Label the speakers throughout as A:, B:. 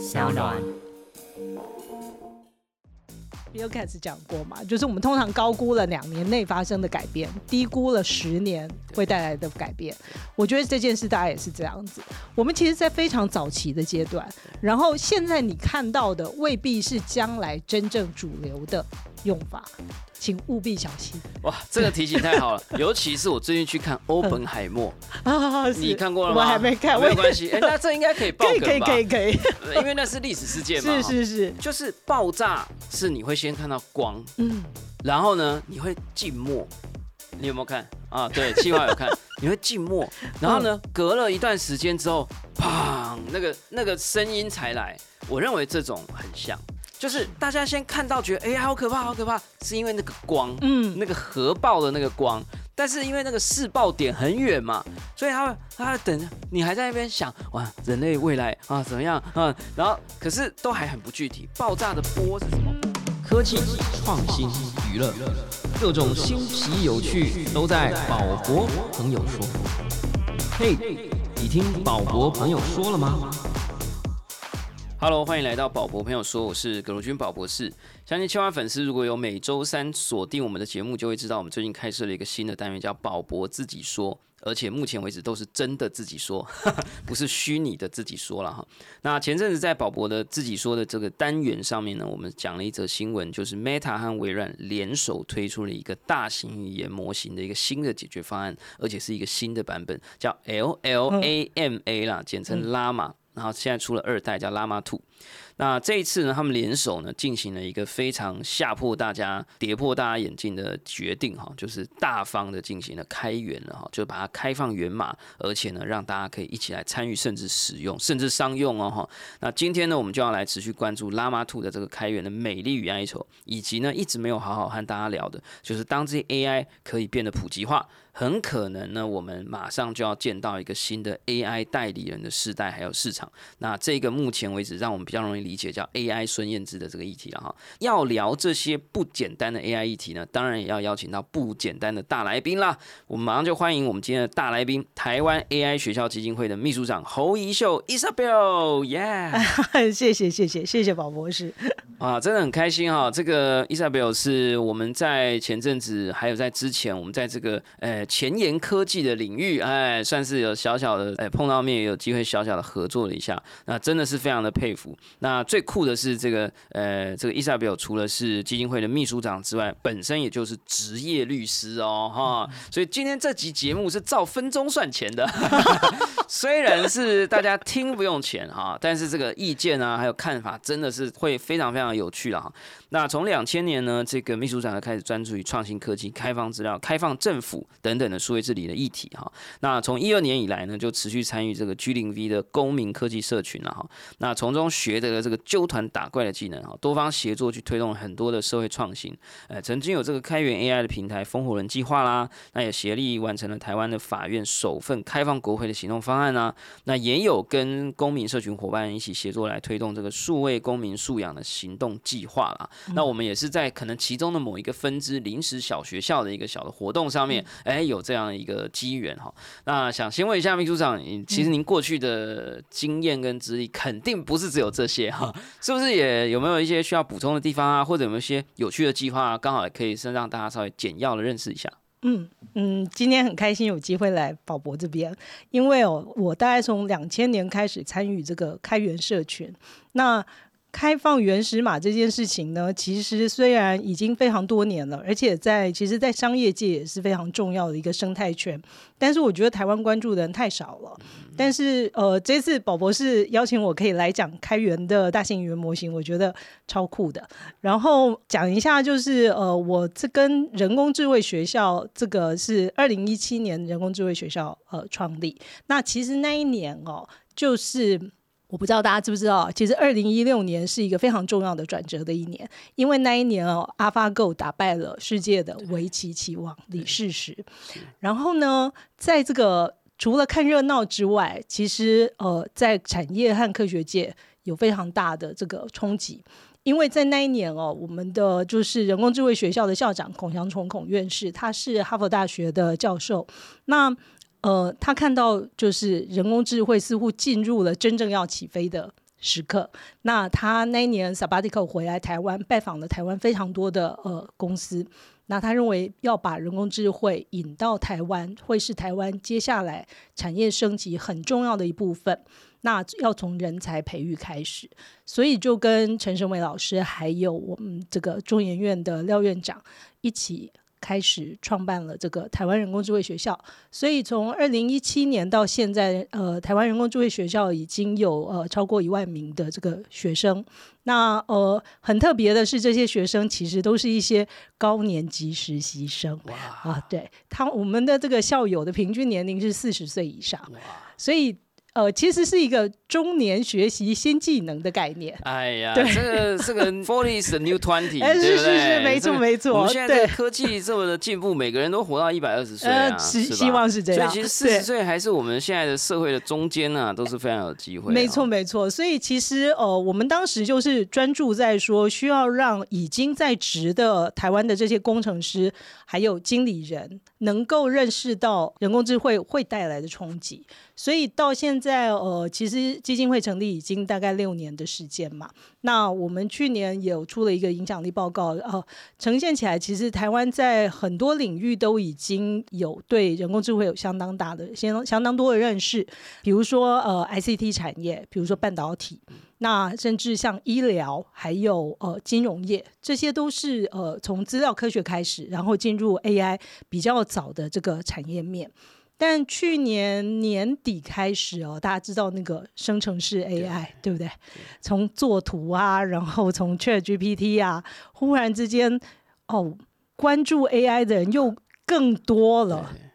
A: 小暖。
B: Bill Gates 讲过嘛，就是我们通常高估了两年内发生的改变，低估了十年会带来的改变。我觉得这件事大家也是这样子。我们其实，在非常早期的阶段，然后现在你看到的未必是将来真正主流的用法，请务必小心
C: 哇，这个提醒太好了，尤其是我最近去看《欧本海默》，
B: 啊！
C: 你看过了吗？
B: 我还没看，
C: 没有关系。哎，那这应该可以爆
B: 可以可以
C: 梗吧？
B: 可以可以，
C: 呃因为那是历史事件嘛。
B: 是是是，
C: 就是爆炸是你会先看到光，
B: 嗯，
C: 然后呢你会静默。你有没有看啊？对，计划有看，你会静默，然后呢，隔了一段时间之后，砰，那个那个声音才来。我认为这种很像，就是大家先看到觉得哎呀好可怕好可怕，是因为那个光，
B: 嗯
C: 那个核爆的那个光，但是因为那个试爆点很远嘛，所以他会他会等你还在那边想哇，人类未来啊怎么样啊，然后可是都还很不具体，爆炸的波是什么？
D: 科技、创新、娱乐，各种新奇有趣都在宝博朋友说。嘿，你听宝博朋友说了吗？
C: Hello，欢迎来到宝博朋友说，我是葛如君宝博士。相信千万粉丝如果有每周三锁定我们的节目，就会知道我们最近开设了一个新的单元，叫宝博自己说。而且目前为止都是真的自己说，不是虚拟的自己说了哈。那前阵子在宝博的自己说的这个单元上面呢，我们讲了一则新闻，就是 Meta 和微软联手推出了一个大型语言模型的一个新的解决方案，而且是一个新的版本，叫 LLAMA 啦，简称 Llama。然后现在出了二代叫 Llama Two。那这一次呢，他们联手呢进行了一个非常吓破大家、跌破大家眼镜的决定哈，就是大方的进行了开源了哈，就把它开放源码，而且呢让大家可以一起来参与，甚至使用，甚至商用哦哈。那今天呢，我们就要来持续关注 Llama Two 的这个开源的美丽与哀愁，以及呢一直没有好好和大家聊的，就是当这些 AI 可以变得普及化。很可能呢，我们马上就要见到一个新的 AI 代理人的时代，还有市场。那这个目前为止，让我们比较容易理解叫 AI 孙燕姿的这个议题了哈。要聊这些不简单的 AI 议题呢，当然也要邀请到不简单的大来宾啦。我们马上就欢迎我们今天的大来宾，台湾 AI 学校基金会的秘书长侯怡秀 Isabel，耶、
B: 谢谢谢谢谢谢宝博士，
C: 啊，真的很开心哈！这个 Isabel 是我们在前阵子，还有在之前，我们在这个呃前沿科技的领域，哎，算是有小小的哎碰到面，也有机会小小的合作了一下。那真的是非常的佩服。那最酷的是这个呃这个 Isabel 除了是基金会的秘书长之外，本身也就是职业律师哦哈。所以今天这集节目是照分钟算钱的。虽然是大家听不用钱哈，但是这个意见啊，还有看法，真的是会非常非常有趣了哈。那从两千年呢，这个秘书长就开始专注于创新科技、开放资料、开放政府等等的数位治理的议题哈。那从一二年以来呢，就持续参与这个 G 零 V 的公民科技社群了哈。那从中学得了这个纠团打怪的技能哈，多方协作去推动很多的社会创新。呃，曾经有这个开源 AI 的平台烽火人计划啦，那也协力完成了台湾的法院首份开放国会的行动方案啊。那也有跟公民社群伙伴一起协作来推动这个数位公民素养的行动计划啦。那我们也是在可能其中的某一个分支临时小学校的一个小的活动上面，哎，有这样的一个机缘哈。那想先问一下秘书长，你其实您过去的经验跟资历肯定不是只有这些哈，是不是也有没有一些需要补充的地方啊，或者有没有一些有趣的计划啊，刚好也可以先让大家稍微简要的认识一下。
B: 嗯嗯，今天很开心有机会来宝博这边，因为哦，我大概从两千年开始参与这个开源社群，那。开放原始码这件事情呢，其实虽然已经非常多年了，而且在其实，在商业界也是非常重要的一个生态圈，但是我觉得台湾关注的人太少了。但是呃，这次宝博士邀请我可以来讲开源的大型语言模型，我觉得超酷的。然后讲一下，就是呃，我这跟人工智慧学校这个是二零一七年人工智慧学校呃创立。那其实那一年哦，就是。我不知道大家知不知道，其实二零一六年是一个非常重要的转折的一年，因为那一年哦，AlphaGo 打败了世界的围棋棋王李世石。然后呢，在这个除了看热闹之外，其实呃，在产业和科学界有非常大的这个冲击。因为在那一年哦，我们的就是人工智慧学校的校长孔祥崇孔院士，他是哈佛大学的教授。那呃，他看到就是人工智慧似乎进入了真正要起飞的时刻。那他那一年 sabbatical 回来台湾，拜访了台湾非常多的呃公司。那他认为要把人工智慧引到台湾，会是台湾接下来产业升级很重要的一部分。那要从人才培育开始，所以就跟陈胜伟老师还有我们这个中研院的廖院长一起。开始创办了这个台湾人工智慧学校，所以从二零一七年到现在，呃，台湾人工智慧学校已经有呃超过一万名的这个学生。那呃很特别的是，这些学生其实都是一些高年级实习生。哇啊，对他我们的这个校友的平均年龄是四十岁以上。哇，所以。呃，其实是一个中年学习新技能的概念。
C: 哎呀，这个这个 forty is the new twenty，
B: 哎，是是是，没错没错。
C: 我们现在科技这么的进步，每个人都活到一百二十岁啊，是
B: 希望是这
C: 样。所以其实四十岁还是我们现在的社会的中间呢，都是非常有机会。
B: 没错没错。所以其实呃，我们当时就是专注在说，需要让已经在职的台湾的这些工程师还有经理人，能够认识到人工智慧会带来的冲击。所以到现在，呃，其实基金会成立已经大概六年的时间嘛。那我们去年有出了一个影响力报告，呃，呈现起来，其实台湾在很多领域都已经有对人工智慧有相当大的、相相当多的认识。比如说，呃，ICT 产业，比如说半导体，那甚至像医疗，还有呃金融业，这些都是呃从资料科学开始，然后进入 AI 比较早的这个产业面。但去年年底开始哦，大家知道那个生成式 AI 对不对？从作图啊，然后从 ChatGPT 啊，忽然之间哦，关注 AI 的人又更多了。对，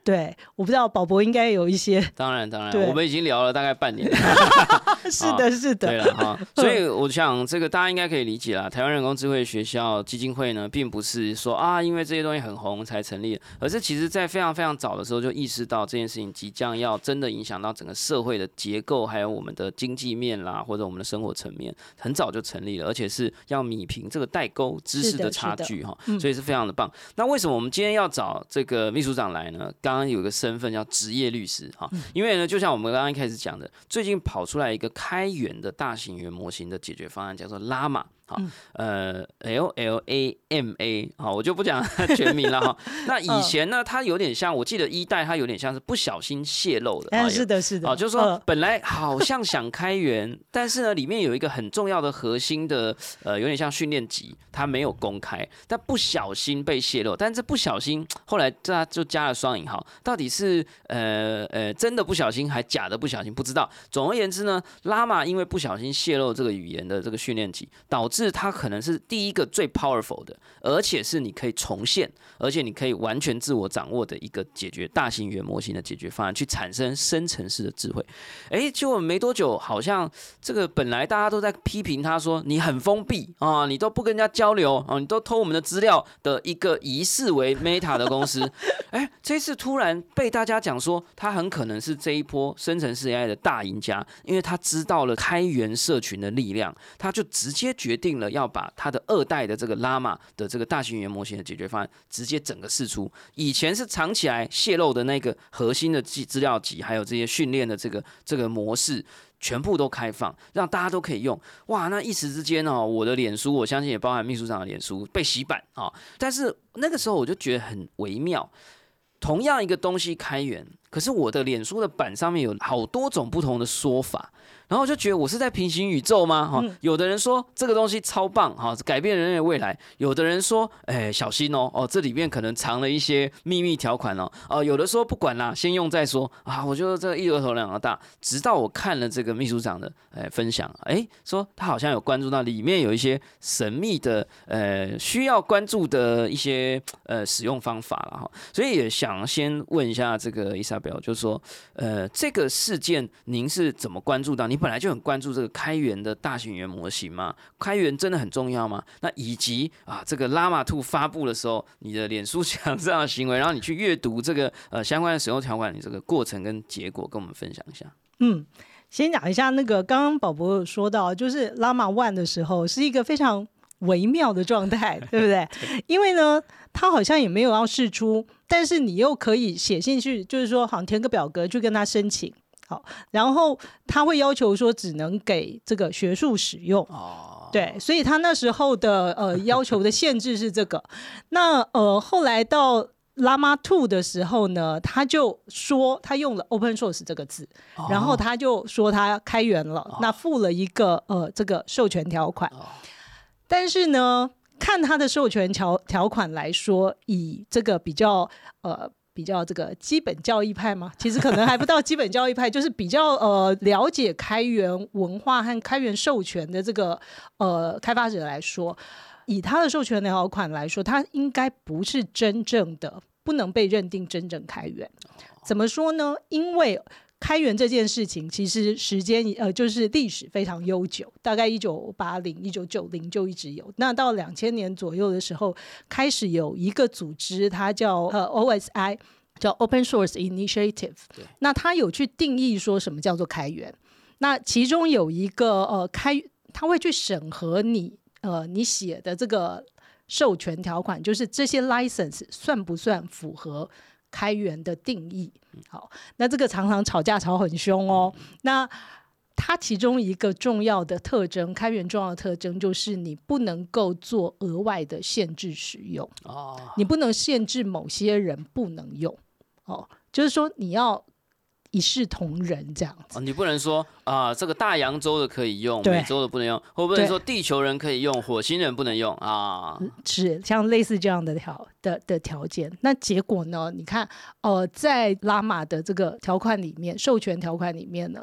B: 我不知道宝博应该有一些。
C: 当然，当然，我们已经聊了大概半年。
B: 是的，是的。
C: 对了哈，所以我想这个大家应该可以理解啦。台湾人工智慧学校基金会呢，并不是说啊，因为这些东西很红才成立，而是其实在非常非常早的时候就意识到这件事情即将要真的影响到整个社会的结构，还有我们的经济面啦，或者我们的生活层面，很早就成立了，而且是要米平这个代沟知识的差距哈，所以是非常的棒。那为什么我们今天要找这个秘书长来呢？刚刚刚有一个身份叫职业律师哈，因为呢，就像我们刚刚一开始讲的，最近跑出来一个开源的大型语言模型的解决方案，叫做拉玛。好，呃，L L A M A，好，我就不讲 全名了哈。那以前呢，它有点像，我记得一代它有点像是不小心泄露的。
B: 哎，是的，是的。
C: 啊，就是说本来 好像想开源，但是呢，里面有一个很重要的核心的，呃，有点像训练集，它没有公开，但不小心被泄露。但这不小心，后来它就加了双引号，到底是呃呃真的不小心，还假的不小心，不知道。总而言之呢，拉玛因为不小心泄露这个语言的这个训练集，导致是它可能是第一个最 powerful 的，而且是你可以重现，而且你可以完全自我掌握的一个解决大型语言模型的解决方案，去产生深层式的智慧。哎，结果没多久，好像这个本来大家都在批评他说你很封闭啊，你都不跟人家交流啊，你都偷我们的资料的一个疑似为 Meta 的公司，哎，这次突然被大家讲说，他很可能是这一波生成式 AI 的大赢家，因为他知道了开源社群的力量，他就直接决定。定了要把他的二代的这个拉玛的这个大型语言模型的解决方案直接整个释出，以前是藏起来泄露的那个核心的资资料集，还有这些训练的这个这个模式，全部都开放，让大家都可以用。哇，那一时之间哦，我的脸书，我相信也包含秘书长的脸书被洗版啊。但是那个时候我就觉得很微妙，同样一个东西开源，可是我的脸书的版上面有好多种不同的说法。然后就觉得我是在平行宇宙吗？哈，有的人说这个东西超棒，哈，改变人类未来；有的人说，哎，小心哦，哦，这里面可能藏了一些秘密条款哦，哦，有的说不管啦，先用再说啊。我觉得这个一额头两个大，直到我看了这个秘书长的哎分享，哎，说他好像有关注到里面有一些神秘的呃需要关注的一些呃使用方法了哈，所以也想先问一下这个伊莎贝尔，就是说呃这个事件您是怎么关注到？你你本来就很关注这个开源的大型语言模型嘛？开源真的很重要吗？那以及啊，这个拉玛兔发布的时候，你的脸书墙这样的行为，然后你去阅读这个呃相关的使用条款，你这个过程跟结果，跟我们分享一下。
B: 嗯，先讲一下那个刚刚宝宝有说到，就是拉玛 One 的时候是一个非常微妙的状态，对不 对？因为呢，他好像也没有要试出，但是你又可以写进去，就是说好像填个表格去跟他申请。好，然后他会要求说只能给这个学术使用。
C: 哦，
B: 对，所以他那时候的呃要求的限制是这个。那呃后来到 Llama Two 的时候呢，他就说他用了 Open Source 这个字，然后他就说他开源了，那附了一个呃这个授权条款。但是呢，看他的授权条条款来说，以这个比较呃。比较这个基本教义派嘛？其实可能还不到基本教义派，就是比较呃了解开源文化和开源授权的这个呃开发者来说，以他的授权条款来说，他应该不是真正的不能被认定真正开源。怎么说呢？因为开源这件事情，其实时间呃就是历史非常悠久，大概一九八零、一九九零就一直有。那到两千年左右的时候，开始有一个组织，它叫呃 OSI，叫 Open Source Initiative。那它有去定义说什么叫做开源。那其中有一个呃开，他会去审核你呃你写的这个授权条款，就是这些 license 算不算符合。开源的定义，好，那这个常常吵架吵很凶哦。那它其中一个重要的特征，开源重要的特征就是你不能够做额外的限制使用哦，你不能限制某些人不能用哦，就是说你要。一视同仁这样子，
C: 你不能说啊，这个大洋洲的可以用，美洲的不能用，或不能说地球人可以用，火星人不能用啊？
B: 是像类似这样的条的的条件，那结果呢？你看，呃，在拉玛的这个条款里面，授权条款里面呢？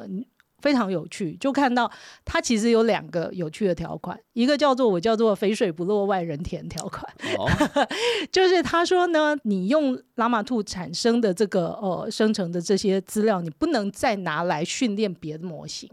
B: 非常有趣，就看到它其实有两个有趣的条款，一个叫做我叫做“肥水不落外人田”条款，就是他说呢，你用拉玛兔产生的这个呃生成的这些资料，你不能再拿来训练别的模型，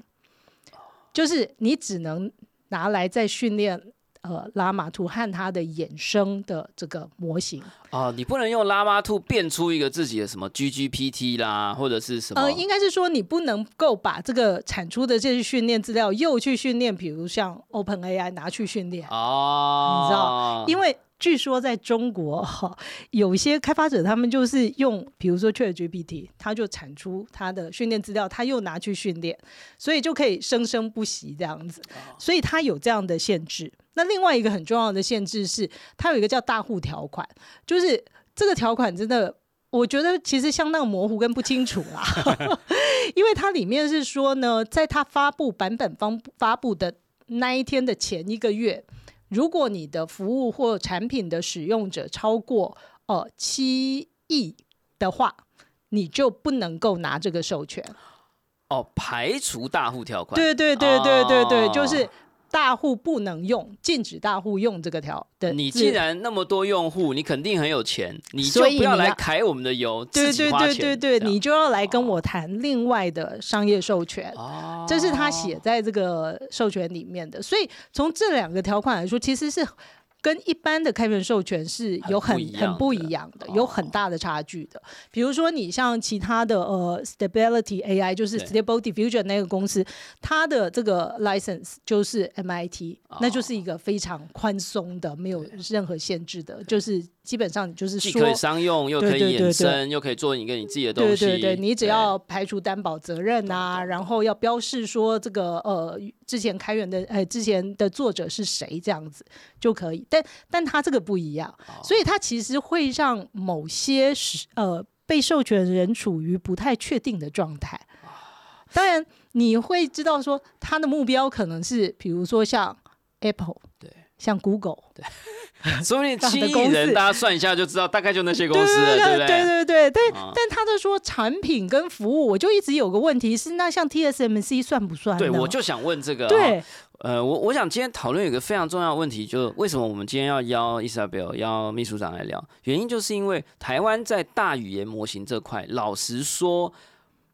B: 就是你只能拿来再训练。呃，拉玛兔和它的衍生的这个模型
C: 啊，你不能用拉玛兔变出一个自己的什么 GGPT 啦，或者是什么？
B: 呃，应该是说你不能够把这个产出的这些训练资料又去训练，比如像 OpenAI 拿去训练哦，你知道？因为据说在中国哈，有一些开发者他们就是用，比如说 ChatGPT，他就产出他的训练资料，他又拿去训练，所以就可以生生不息这样子，所以它有这样的限制。那另外一个很重要的限制是，它有一个叫大户条款，就是这个条款真的，我觉得其实相当模糊跟不清楚啦，因为它里面是说呢，在它发布版本方发布的那一天的前一个月，如果你的服务或产品的使用者超过呃七亿的话，你就不能够拿这个授权。
C: 哦，排除大户条款。
B: 对对对对对对，就是。大户不能用，禁止大户用这个条的。
C: 你既然那么多用户，你肯定很有钱，你就不要来揩我们的油，
B: 对对对对对，你就要来跟我谈另外的商业授权。哦，这是他写在这个授权里面的。所以从这两个条款来说，其实是。跟一般的开源授权是有很很不一样的，有很大的差距的。比如说，你像其他的呃，Stability AI 就是 Stable Diffusion 那个公司，它的这个 license 就是 MIT，那就是一个非常宽松的，没有任何限制的，就是。基本上你就是说，
C: 既可以商用，又可以衍生，又可以做你跟你自己的东
B: 西。对对对，你只要排除担保责任啊，然后要标示说这个呃之前开源的呃之前的作者是谁这样子就可以。但但他这个不一样，所以他其实会让某些是呃被授权人处于不太确定的状态。当然你会知道说他的目标可能是比如说像 Apple，
C: 对，
B: 像 Google，
C: 对。说不定七亿人，大家算一下就知道，大概就那些公司了，
B: 对
C: 不对？
B: 对对对，但但他就说产品跟服务，我就一直有个问题是，那像 TSMC 算不算？
C: 对，我就想问这个。
B: 对，
C: 呃，我我想今天讨论有个非常重要的问题，就是为什么我们今天要邀 Isabel、邀秘书长来聊？原因就是因为台湾在大语言模型这块，老实说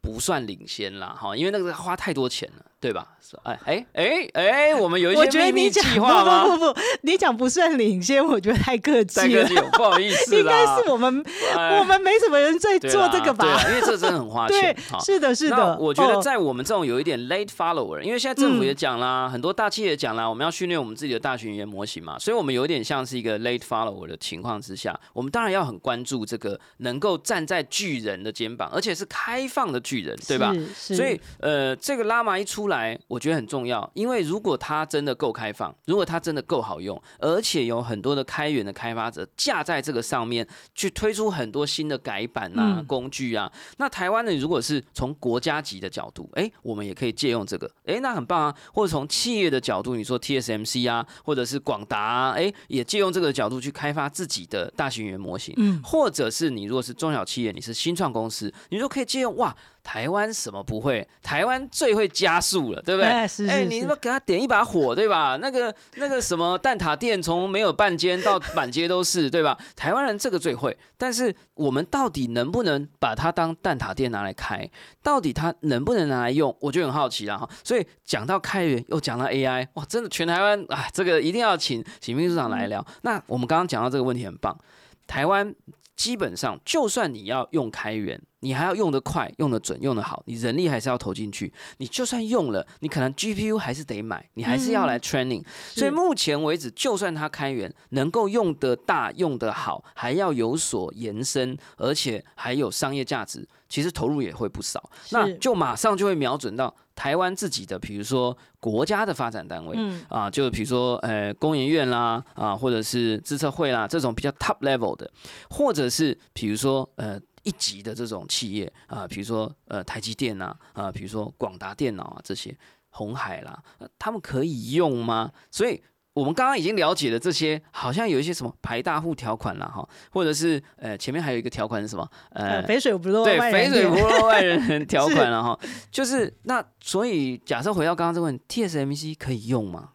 C: 不算领先啦，哈，因为那个花太多钱了。对吧？是哎哎哎哎，我们有一些秘密计划吗？
B: 不不不不，你讲不算领先，我觉得太客气了
C: 太客气。不好意思
B: 应该。是我们
C: 哎
B: 我们没什么人在做这个吧？
C: 因为这真的很花 钱。好，
B: 是的，是的。
C: 我觉得
B: 哦
C: 在我们这种有一点 late follower，因为现在政府
B: 嗯
C: 也讲啦，很多大企业也讲啦，我们要训练我们自己的大型语言模型嘛，所以我们有点像是一个 late follower 的情况之下，我们当然要很关注这个能够站在巨人的肩膀，而且是开放的巨人，对吧？所以，呃，这个拉玛一出来，我觉得很重要，因为如果它真的够开放，如果它真的够好用，而且有很多的开源的开发者架在这个上面，去推出很多新的改版啊、
B: 嗯
C: 工具啊，那台湾呢，如果是从国家级的角度，哎，我们也可以借用这个，哎，那很棒啊。或者从企业的角度，你说 TSMC 啊，或者是广达啊，哎，也借用这个角度去开发自己的大型语言模型。
B: 嗯，
C: 或者是你如果是中小企业，你是新创公司，你就可以借用哇，台湾什么不会？台湾最会加速了，对不对？
B: 哎是
C: 哎，
B: 是是
C: 你他妈给他点一把火，对吧？那个那个什么蛋挞店，从没有半间到满街都是，对吧？台湾人这个最会，但是我们到底能不能把它当蛋挞店拿来开？到底它能不能拿来用？我就很好奇了哈。所以讲到开源，又讲到 AI，哇，真的全台湾啊，这个一定要请请秘书长来聊。那我们刚刚讲到这个问题很棒，台湾基本上，就算你要用开源，你还要用得快、用得准、用得好，你人力还是要投进去。你就算用了，你可能 GPU 还是得买，你还是要来 training。所以目前为止，就算它开源能够用得大、用得好，还要有所延伸，而且还有商业价值，其实投入也会不少。那就马上就会瞄准到台湾自己的，比如说国家的发展单位。
B: 嗯
C: 啊，就比如说呃工研院啦，啊或者是自测会啦这种比较 top level 的，或者是比如说呃一级的这种企业啊，比如说呃台积电呐，啊比如说广达电脑啊这些，红海啦，呃他们可以用吗？所以。我们刚刚已经了解了这些，好像有一些什么排大户条款啦，哈，或者是呃前面还有一个条款是什么？
B: 呃，肥水不落
C: 对，肥水不
B: 田。
C: 落外人 条款了哈，就是那所以假设回到刚刚这个问题，TSMC 可以用吗？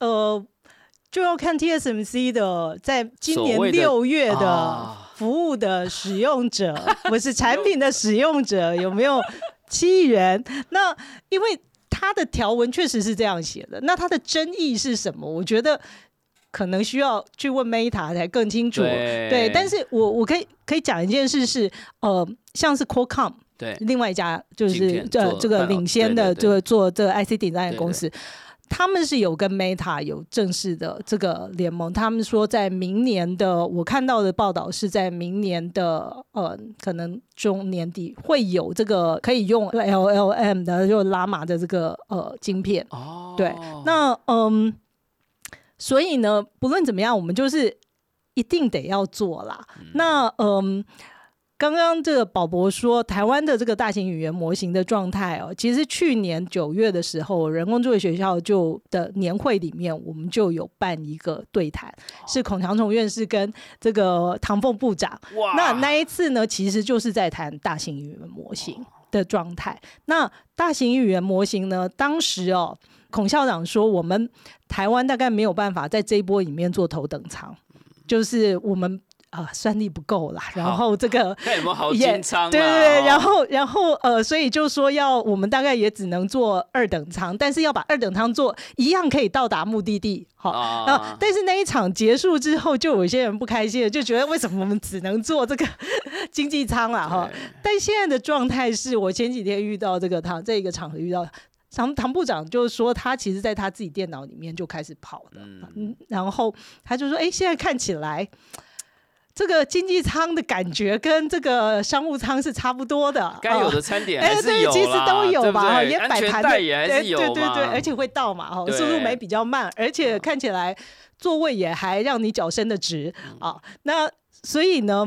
B: 呃，就要看 TSMC 的在今年六月的
C: 啊
B: 服务的使用者，不是产品的使用者有没有七亿元？那因为它的条文确实是这样写的，那它的争议是什么？我觉得可能需要去问 Meta 才更清楚。
C: 对
B: 对，但是我我可以可以讲一件事是，呃，像是 Qualcomm
C: 对
B: 另外一家就是这
C: 片做
B: 这个领先的这个做这个 IC 顶端的
C: 对对
B: 公司。他们是有跟 Meta 有正式的这个联盟，他们说在明年的，我看到的报道是在明年的呃，可能中年底会有这个可以用 LLM 的就拉玛的这个呃晶片。
C: 哦，
B: 对，那嗯，所以呢，不论怎么样，我们就是一定得要做啦。那嗯。刚刚这个宝博说，台湾的这个大型语言模型的状态哦，其实去年九月的时候，人工智慧学校就的年会里面，我们就有办一个对谈，是孔祥崇院士跟这个唐凤部长。
C: 哇
B: 那那一次呢，其实就是在谈大型语言模型的状态。那大型语言模型呢，当时哦，孔校长说，我们台湾大概没有办法在这一波里面做头等舱，就是我们。啊、算力不够啦，然后这个
C: 看有没有好
B: 也
C: 金仓啦
B: 对对对，
C: 哦
B: 然后然后呃，所以就说要我们大概也只能做二等舱，但是要把二等舱做一样可以到达目的地，好、但是那一场结束之后，就有一些人不开心了，就觉得为什么我们只能做这个 经济舱了？哈。但现在的状态是我前几天遇到这个唐这一个场合遇到唐唐部长，就是说他其实在他自己电脑里面就开始跑的，嗯，然后他就说，哎，现在看起来。这个经济舱的感觉跟这个商务舱是差不多的，
C: 该有
B: 哦
C: 的餐点
B: 哎，对，
C: 还是有
B: 其实都有吧，
C: 对
B: 也摆盘的，
C: 带也还
B: 对
C: 是有嘛
B: 对对对，而且会到嘛，哦，速度
C: 对
B: 没比较慢，而且看起来座位也还让你脚伸的直
C: 嗯。
B: 啊。那所以呢，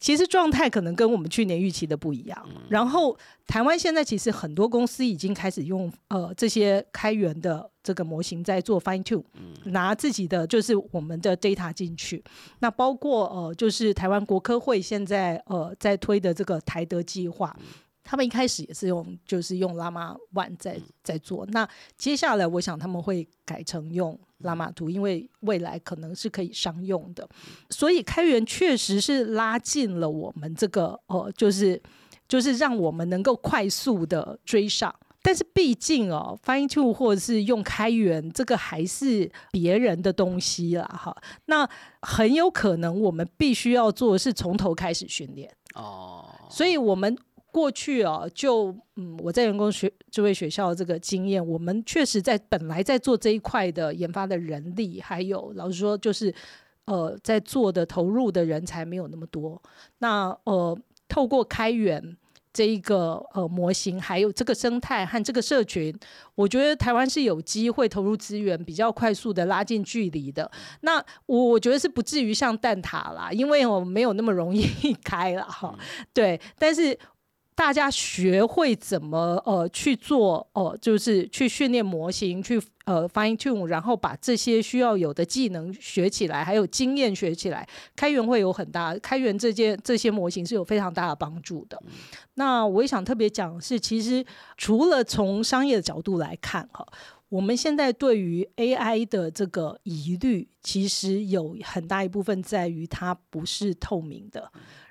B: 其实状态可能跟我们去年预期的不一样。
C: 嗯
B: 然后台湾现在其实很多公司已经开始用呃这些开源的这个模型在做 fine tune，、拿
C: 嗯
B: 自己的就是我们的 data 进去。那包括呃就是台湾国科会现在呃在推的这个台德计划。他们一开始也是用，就是用拉玛 One 在在做。那接下来，我想他们会改成用拉玛图，因为未来可能是可以商用的。所以开源确实是拉近了我们这个呃，就是就是让我们能够快速的追上。但是毕竟哦，Fine Tune 或者是用开源，这个还是别人的东西啦，哈。那很有可能我们必须要做的是从头开始训练哦。所以我们过去哦，就嗯，我在员工学智慧学校这个经验，我们确实在本来在做这一块的研发的人力，还有老实说，就是呃，在做的投入的人才没有那么多。那呃，透过开源。这一个呃模型，还有这个生态和这个社群，我觉得台湾是有机会投入资源，比较快速的拉近距离的。那我我觉得是不至于像蛋挞啦，因为我没有那么容易开了哈。对，但是。大家学会怎么呃去做哦，就是去训练模型，去呃 fine tune，然后把这些需要有的技能学起来，还有经验学起来，开源会有很大，开源这件这些模型是有非常大的帮助的。那我也想特别讲是，其实除了从商业的角度来看哈，我们现在对于 AI 的这个疑虑，其实有很大一部分在于它不是透明的。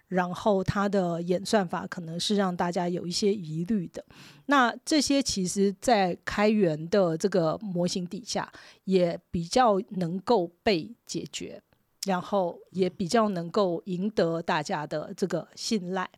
B: 然后它的演算法可能是让大家有一些疑虑的，那这些其实，在开源的这个模型底下，也比较能够被解决，然后也比较能够赢得大家的这个信赖。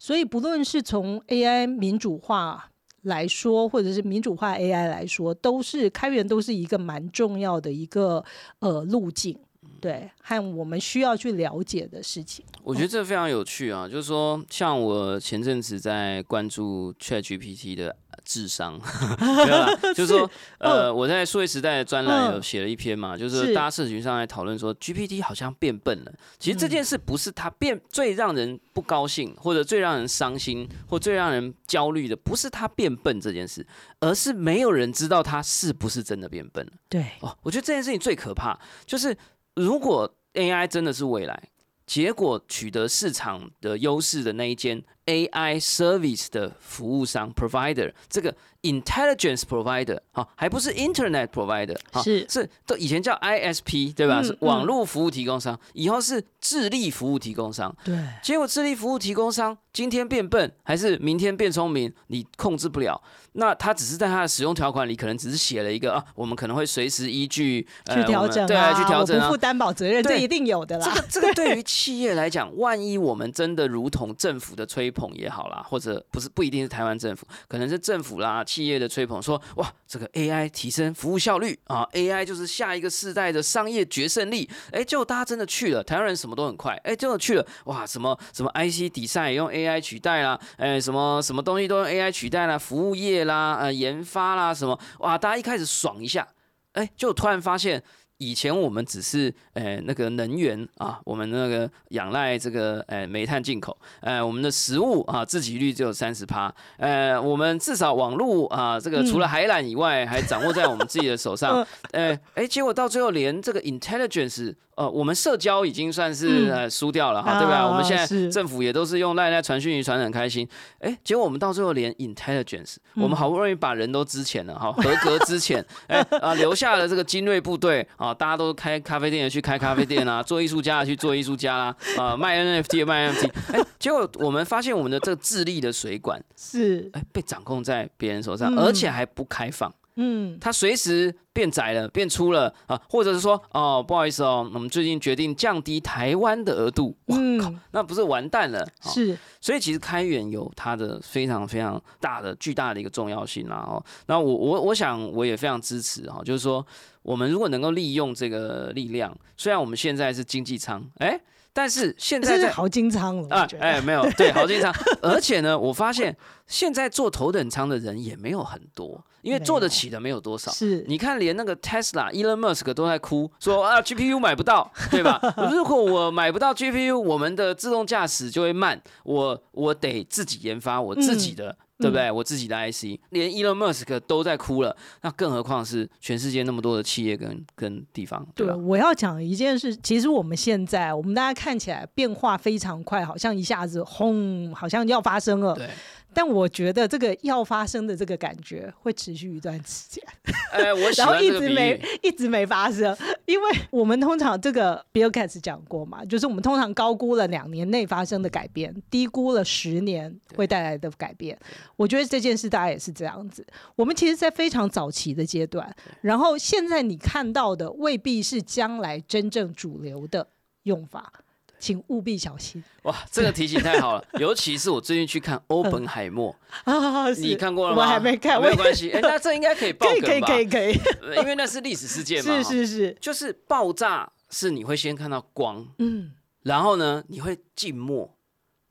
B: 所以，不论是从 AI 民主化来说，或者是民主化 AI 来说，都是开源都是一个蛮重要的一个呃路径。对，和我们需要去了解的事情，
C: 我觉得这非常有趣啊。就是说，像我前阵子在关注 ChatGPT 的智商，对吧，就是说，呃，我在数位时代的专栏有写了一篇嘛，就是大家社群上在讨论说，GPT 好像变笨了。其实这件事不是它变最让人不高兴，或者最让人伤心，或最让人焦虑的，不是它变笨这件事，而是没有人知道它是不是真的变笨了。
B: 对，
C: 哦，我觉得这件事情最可怕，就是。如果 AI 真的是未来，结果取得市场的优势的那一间 AI service 的服务商 provider，这个 intelligence provider 好，还不是 internet provider 好，
B: 是
C: 是都以前叫 ISP 对吧？是网络服务提供商，以后是智力服务提供商。
B: 对，
C: 结果智力服务提供商今天变笨，还是明天变聪明，你控制不了。那他只是在他的使用条款里，可能只是写了一个啊，我们可能会随时依据
B: 去调整，
C: 对，去调整
B: 啊，不负担保责任，这一定有的啦。
C: 这个这个对于企业来讲，万一我们真的如同政府的吹捧也好啦，或者不是不一定是台湾政府，可能是政府啦、企业的吹捧，说哇，这个 AI 提升服务效率啊，AI 就是下一个世代的商业决胜利。哎，结果大家真的去了，台湾人什么都很快，哎，真的去了，哇，什么什么 IC 底赛用 AI 取代啦，哎，什么什么东西都用 AI 取代啦，服务业。啦，呃，研发啦，什么哇？大家一开始爽一下，哎，就突然发现，以前我们只是，呃，那个能源啊，我们那个仰赖这个，呃，煤炭进口，呃，我们的食物啊，自给率只有三十趴，呃，我们至少网络啊，这个除了海缆以外，还掌握在我们自己的手上，呃，哎，结果到最后连这个 intelligence。呃，我们社交已经算是呃输掉了哈，对不对？我们现在政府也都是用赖赖传讯息传的很开心，哎，结果我们到最后连 intelligence，我们好不容易把人都支遣了哈，合格支遣，哎啊，留下了这个精锐部队啊，大家都开咖啡店的去开咖啡店啦，做艺术家的去做艺术家啦，啊，卖 NFT 的卖 NFT，哎，结果我们发现我们的这个智力的水管
B: 是。
C: 哎被掌控在别人手上，而且还不开放。嗯，它随时变窄了、变粗了啊，或者是说，哦，不好意思哦，我们最近决定降低台湾的额度，哇靠，那不是完蛋了？
B: 是，
C: 所以其实开源有它的非常非常大的、巨大的一个重要性啦。哦，那我我我想我也非常支持哈，就是说，我们如果能够利用这个力量，虽然我们现在是经济舱，哎。但是现在在
B: 豪金仓了啊！
C: 哎，没有对 豪金仓，而且呢，我发现现在坐头等舱的人也没有很多，因为坐得起的没有多少。
B: 是，
C: 你看连那个 Tesla Elon Musk 都在哭，说啊 GPU 买不到，对吧？如果我买不到 GPU，我们的自动驾驶就会慢，我我得自己研发我自己的。对不对？我自己的 IC，连 Elon Musk 都在哭了，那更何况是全世界那么多的企业跟跟地方，对吧？
B: 我要讲一件事，其实我们现在，我们大家看起来变化非常快，好像一下子轰，好像要发生了。
C: 对。
B: 但我觉得这个要发生的这个感觉会持续一段时间，
C: 哎，我 喜
B: 然后一直没。一直没发生，因为我们通常这个 Bill Gates 讲过嘛，就是我们通常高估了两年内发生的改变，低估了十年会带来的改变。我觉得这件事大家也是这样子。我们其实，在非常早期的阶段，然后现在你看到的未必是将来真正主流的用法，请务必小心
C: 哇，这个提醒太好了，尤其是我最近去看《欧本海默》，
B: 啊！
C: 你看过了吗？
B: 我还没看，我
C: 没有关系。哎，那这应该可以爆
B: 可以可以
C: 梗吧？
B: 可以可以，
C: 呃因为那是历史事件嘛。
B: 是是是，
C: 就是爆炸是你会先看到光，
B: 嗯，
C: 然后呢你会静默。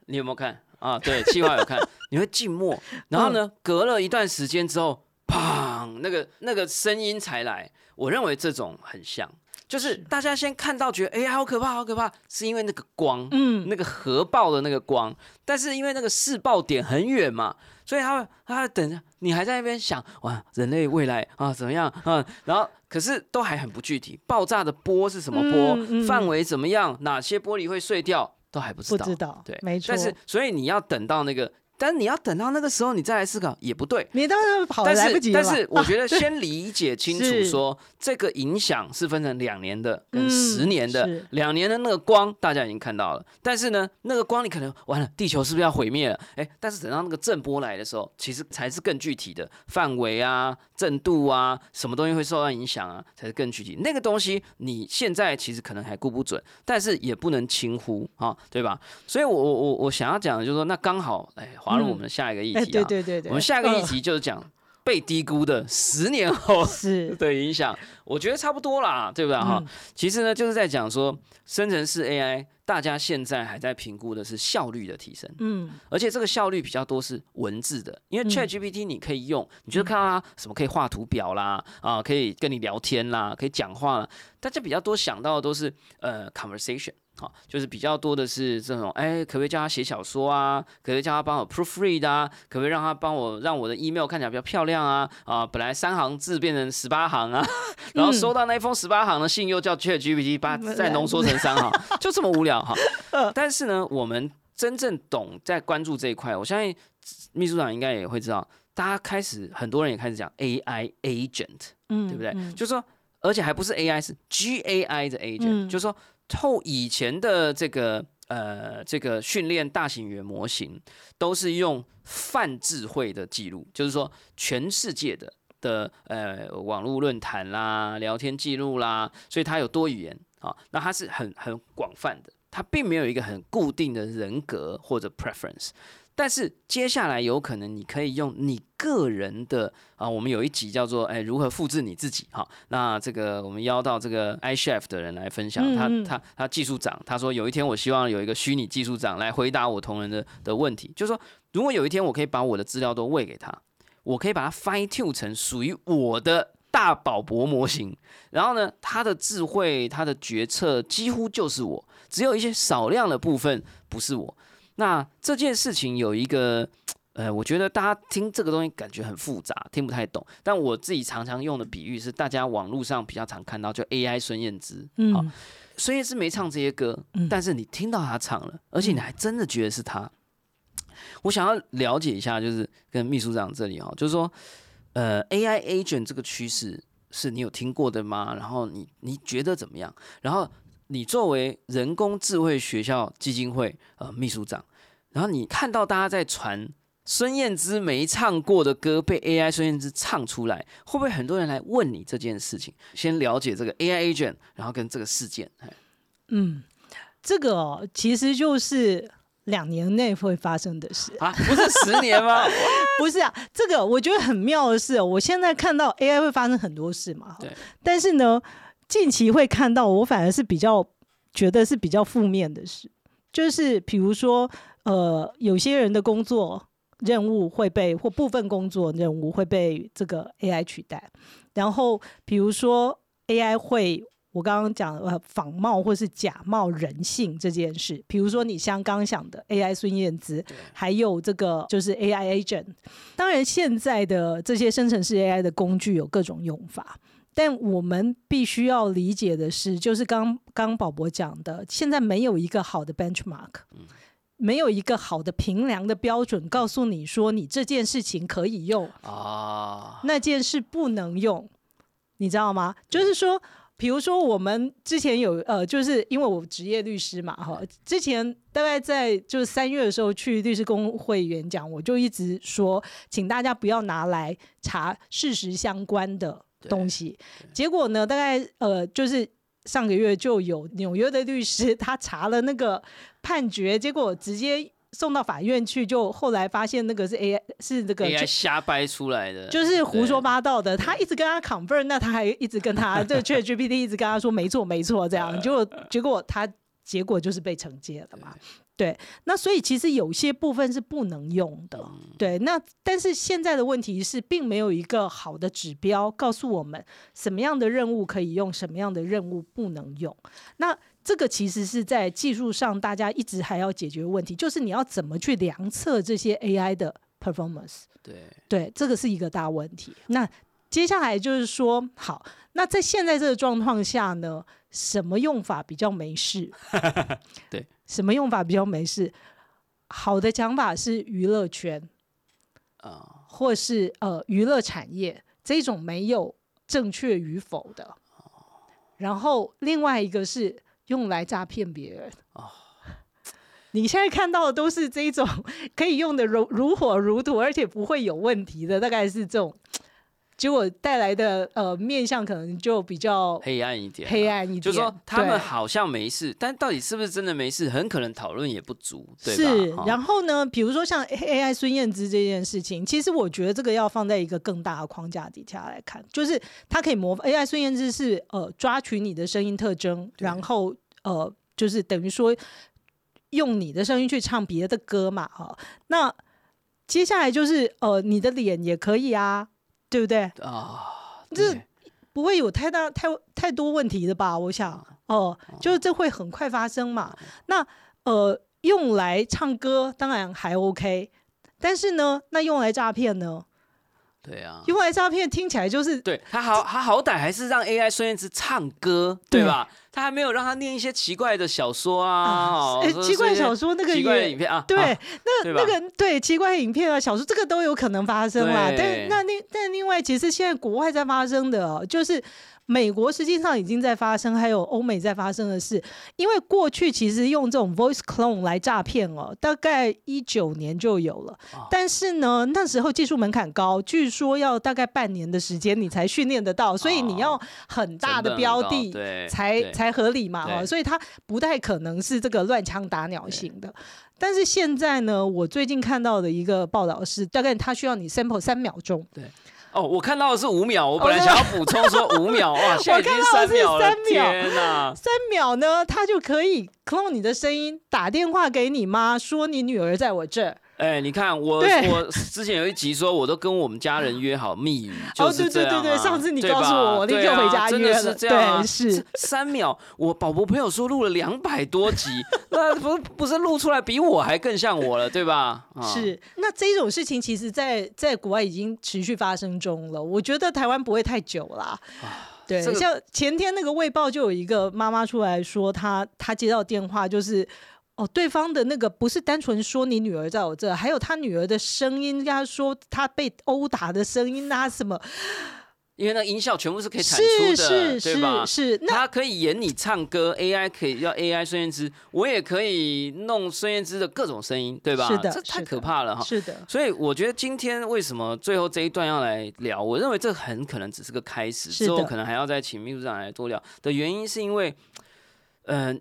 C: 你有没有看啊？对，气话有看，你会静默，然后
B: 嗯
C: 呢，隔了一段时间之后，砰，那个那个声音才来。我认为这种很像，就是大家先看到觉得哎呀好可怕好可怕，是因为那个光，
B: 嗯
C: 那个核爆的那个光，但是因为那个试爆点很远嘛，所以他会他会等着你还在那边想哇，人类未来啊怎么样啊？然后可是都还很不具体，爆炸的波是什么波，
B: 嗯嗯
C: 范围怎么样，哪些玻璃会碎掉，都还不知道。
B: 不知道，
C: 对，
B: 没错。
C: 但是所以你要等到那个，但是你要等到那个时候你再来思考也不对。
B: 你当然跑
C: 但
B: 来不及了吧
C: 是但是我觉得 先理解清楚
B: 是
C: 说，这个影响是分成两年的跟
B: 嗯
C: 十年的
B: 是。
C: 两年的那个光大家已经看到了，但是呢，那个光你可能完了，地球是不是要毁灭了？哎，但是等到那个震波来的时候，其实才是更具体的范围啊、震度啊，什么东西会受到影响啊，才是更具体。那个东西你现在其实可能还估不准，但是也不能轻忽啊，对吧？所以我我我我想要讲的就是说，那刚好哎，滑入我们的下一个议题
B: 哎，
C: 啊。
B: 对对对对，
C: 我们下一个议
B: 嗯
C: 题就是讲被低估的十年后
B: 是。
C: 的影响，我觉得差不多啦，对不对？哈？
B: 嗯。
C: 其实呢，就是在讲说生成式 AI，大家现在还在评估的是效率的提升，
B: 嗯。
C: 而且这个效率比较多是文字的，因为
B: 嗯。
C: ChatGPT 你可以用，你就看到它什么可以画图表啦，啊，可以跟你聊天啦，可以讲话啦，大家比较多想到的都是呃 conversation。好，就是比较多的是这种，哎，可不可以叫他写小说啊？可不可以叫他帮我 proofread 啊？可不可以让他帮我让我的 email 看起来比较漂亮啊？啊，本来三行字变成十八行啊，然后收到那封十八行的信又叫 ChatGPT 把再浓缩成三行，就这么无聊哈。但是呢，我们真正懂在关注这一块，我相信秘书长应该也会知道，大家开始很多人也开始讲 AI agent，
B: 嗯，
C: 对不对？
B: 嗯
C: 就是说，而且还不是 AI，是 GAI 的 agent，、
B: 嗯
C: 就是说透以前的这个呃这个训练大型语言模型，都是用泛智慧的记录，就是说全世界的的呃网络论坛啦、聊天记录啦，所以它有多语言啊，那它是很很广泛的，它并没有一个很固定的人格或者 preference。但是接下来有可能你可以用你个人的啊，我们有一集叫做哎如何复制你自己哈，那这个我们邀到这个 iChef 的人来分享，他他他技术长，他说有一天我希望有一个虚拟技术长来回答我同仁的的问题，就是说如果有一天我可以把我的资料都喂给他，我可以把它 fine tune 成属于我的大宝博模型，然后呢，他的智慧、他的决策几乎就是我，只有一些少量的部分不是我。那这件事情有一个，呃，我觉得大家听这个东西感觉很复杂，听不太懂。但我自己常常用的比喻是，大家网络上比较常看到，就 AI 孙燕姿，好、
B: 嗯
C: 孙燕姿没唱这些歌，
B: 嗯
C: 但是你听到她唱了，而且你还真的觉得是她。我想要了解一下，就是跟秘书长这里哈，就是说，呃，AI agent 这个趋势是你有听过的吗？然后你你觉得怎么样？然后你作为人工智慧学校基金会呃秘书长，然后你看到大家在传孙燕姿没唱过的歌被 AI 孙燕姿唱出来，会不会很多人来问你这件事情？先了解这个 AI agent，然后跟这个事件，哎
B: 嗯，这个哦，其实就是两年内会发生的事。
C: 啊，不是十年吗？
B: 不是啊，这个我觉得很妙的是哦，我现在看到 AI 会发生很多事嘛，
C: 对，
B: 但是呢，近期会看到我反而是比较觉得是比较负面的事，就是比如说呃，有些人的工作任务会被或部分工作任务会被这个 AI 取代，然后比如说 AI 会。我刚刚讲呃仿冒或是假冒人性这件事，比如说你像刚刚想的 AI 孙燕姿，还有这个就是 AI agent，当然，现在的这些生成式 AI 的工具有各种用法，但我们必须要理解的是，就是刚刚宝博讲的，现在没有一个好的 benchmark。没有一个好的评量的标准，告诉你说你这件事情可以用，
C: 啊，
B: 那件事不能用，你知道吗？就是说，比如说我们之前有呃，就是因为我职业律师嘛，哈，之前大概在就是三月的时候去律师工会演讲，我就一直说，请大家不要拿来查事实相关的东西。结果呢，大概呃，就是上个月就有纽约的律师他查了那个判决，结果直接送到法院去，就后来发现那个是 AI 是那个
C: AI 瞎掰出来的，
B: 就是胡说八道的。他一直跟他 confirm，那他还一直跟他这个 ChatGPT 一直跟他说没错没错这样，结果结果他结果就是被惩戒了嘛。对，那所以其实有些部分是不能用的。对，那但是现在的问题是，并没有一个好的指标告诉我们什么样的任务可以用，什么样的任务不能用。那这个其实是在技术上大家一直还要解决问题，就是你要怎么去量测这些 AI 的 performance。
C: 对
B: 对，这个是一个大问题。那接下来就是说，好，那在现在这个状况下呢，什么用法比较没事？
C: 对，
B: 什么用法比较没事？好的讲法是娱乐圈，
C: 啊，
B: 或是呃娱乐产业这种没有正确与否的。然后另外一个是用来诈骗别人。你现在看到的都是这种可以用的如如火如荼，而且不会有问题的，大概是这种。结果带来的呃面相可能就比较
C: 黑暗一点啊，
B: 黑暗一点。
C: 就是说他们好像没事，但到底是不是真的没事，很可能讨论也不足，对
B: 是？，然后呢，比如说像 AI 孙燕姿这件事情，其实我觉得这个要放在一个更大的框架底下来看，就是它可以模仿 AI 孙燕姿是呃抓取你的声音特征，然后呃就是等于说用你的声音去唱别的歌嘛，哈、那接下来就是呃你的脸也可以啊，对不对？
C: 啊，
B: 这
C: 对
B: 不会有太大太太多问题的吧？我想，哦、就是这会很快发生嘛。那呃，用来唱歌当然还 OK，但是呢，那用来诈骗呢？
C: 对啊，
B: 用来诈骗听起来就是
C: 对他好，他好歹还是让 AI 孙燕姿唱歌，
B: 对
C: 对吧？他还没有让他念一些奇怪的小说啊，哦
B: 哎、
C: 说
B: 奇怪小说那个
C: 奇怪的影片啊，
B: 对，
C: 啊
B: 那那个对奇怪影片啊、小说，这个都有可能发生啦。但那另但另外，其实现在国外在发生的哦，就是美国实际上已经在发生，还有欧美在发生的事，因为过去其实用这种 voice clone 来诈骗哦，大概一九年就有了，
C: 哦
B: 但是呢，那时候技术门槛高，据说要大概半年的时间你才训练得到，所以你要很大的标的。
C: 对
B: 才
C: 对
B: 才合理嘛，哦，所以它不太可能是这个乱枪打鸟型的。但是现在呢，我最近看到的一个报道是，大概它需要你 sample 三秒钟，对
C: 哦，我看到的是五秒，我本来
B: 哦
C: 想要补充说五秒，哇，现在已经
B: 看到的是
C: 三秒了，
B: 三秒
C: 天哪！
B: 三秒呢，它就可以 clone 你的声音，打电话给你妈，说你女儿在我这儿。
C: 哎，你看我我之前有一集说，我都跟我们家人约好密语，
B: 哦
C: 就是
B: 对对
C: 这样啊
B: 对对上次你告诉我我立刻回家
C: 真的是这样
B: 是
C: 三秒。我宝宝朋友说录了两百多集，那不不是录出来比我还更像我了，对吧？啊
B: 是，那这种事情其实在在国外已经持续发生中了。我觉得台湾不会太久啦。对，像前天那个《卫报》就有一个妈妈出来说她，她接到电话就是。哦，对方的那个不是单纯说你女儿在我这，还有他女儿的声音，跟他说她被殴打的声音啊什么，
C: 因为那音效全部是可以产出
B: 是
C: 的，
B: 是
C: 对吧
B: 是？是，那
C: 他可以演你唱歌，AI 可以要 AI 孙燕姿，我也可以弄孙燕姿的各种声音，对吧？
B: 是的
C: 这太可怕了哈。
B: 是的，
C: 所以我觉得今天为什么最后这一段要来聊？我认为这很可能只是个开始，之后可能还要再请秘书长来多聊的原因，是因为，嗯、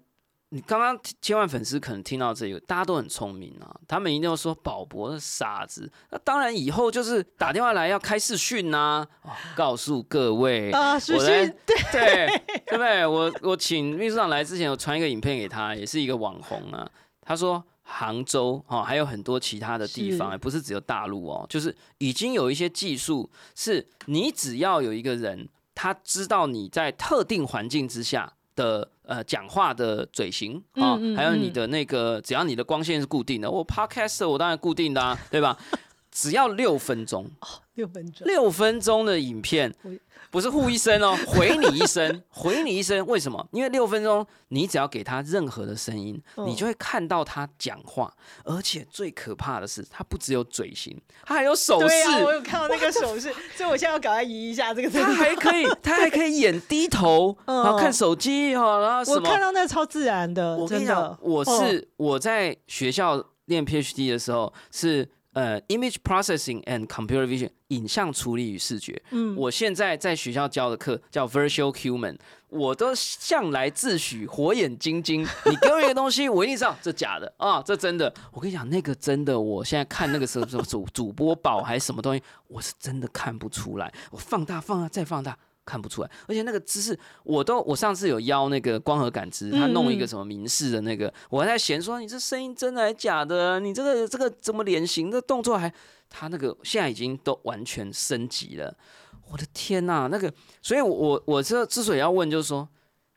C: 你刚刚千万粉丝可能听到这个，大家都很聪明啊，他们一定要说宝博是傻子。那当然以后就是打电话来要开视讯呐、哦告诉各位，
B: 啊，是
C: 我来
B: 是，对，
C: 对对不对？我我请秘书长来之前，我传一个影片给他，也是一个网红啊。他说杭州哦，还有很多其他的地方，不是只有大陆哦，就是已经有一些技术，是你只要有一个人，他知道你在特定环境之下的呃讲话的嘴型啊、
B: 嗯嗯
C: 还有你
B: 嗯。
C: 的那个，只要你的光线是固定的，我 podcast 我当然固定的啊，对吧？只要六分钟，
B: 六分钟，
C: 六分钟的影片
B: 我，
C: 不是呼一声哦，回你一声，回你一声。为什么？因为六分钟，你只要给他任何的声音，
B: 嗯
C: 你就会看到他讲话。而且最可怕的是，他不只有嘴型，他还有手势。
B: 对啊，我有看到那个手势，所以我现在要赶快移一下这个
C: 他还可以，他还可以演低头，
B: 嗯
C: 然后看手机哈，然后什么？
B: 我看到那超自然的，
C: 我跟你讲，我
B: 哦
C: 是我在学校练 PhD 的时候是呃 image processing and computer vision 影像处理与视觉。
B: 嗯
C: 我现在在学校教的课叫 Virtual Human，我都向来自诩火眼金睛。你给我一个东西，我一定知道这假的啊，这真的。我跟你讲，那个真的，我现在看那个什么什么主主播宝还是什么东西，我是真的看不出来。我放大放大再放大。看不出来，而且那个姿势，我都我上次有邀那个光合感知，他弄一个什么明示的那个，我还在嫌说你这声音真的还假的？你这个这个怎么脸型？的动作还，他那个现在已经都完全升级了。我的天呐、那个，所以我，我我这之所以要问，就是说，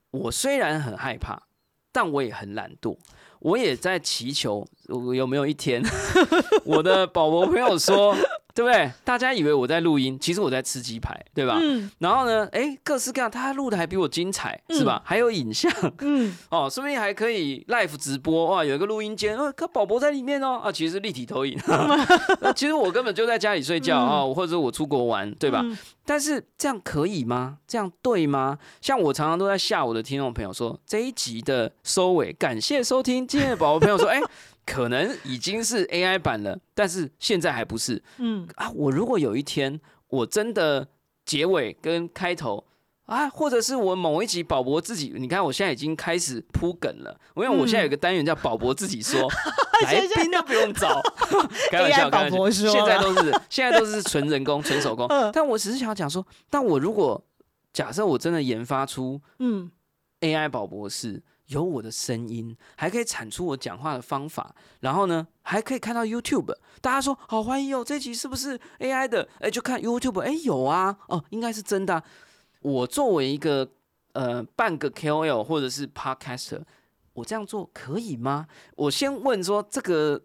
C: 我虽然很害怕，但我也很懒惰，我也在祈求，我有没有一天，我的宝宝朋友说，对不对？大家以为我在录音，其实我在吃鸡排，对吧？
B: 嗯
C: 然后呢，哎，各式各样，他录的还比我精彩，是吧？还有影像
B: 嗯，
C: 哦，说不定还可以 live 直播哇，有一个录音间，哦，可宝宝在里面哦，啊，其实是立体投影，那 其实我根本就在家里睡觉啊、或者我出国玩，对吧？
B: 嗯
C: 但是这样可以吗？这样对吗？像我常常都在吓我的听众朋友说，这一集的收尾，感谢收听。今天的宝宝朋友说，哎、可能已经是 AI 版了，但是现在还不是。
B: 嗯。
C: 啊。我如果有一天我真的结尾跟开头。啊，或者是我某一集宝博自己，你看我现在已经开始铺梗了，因为我现在有个单元叫宝博自己说，来宾都不用找，开玩笑开玩笑，现在都是现在都是纯人工、纯手工。
B: 嗯，
C: 但我只是想要讲说，但我如果假设我真的研发出
B: 嗯。
C: AI 宝博士，有我的声音，还可以产出我讲话的方法，然后呢，还可以看到 YouTube，大家说好欢迎哦，这集是不是 AI 的？哎，就看 YouTube，哎，有啊，哦，应该是真的、我作为一个呃半个 KOL 或者是 Podcaster，我这样做可以吗？我先问说这个。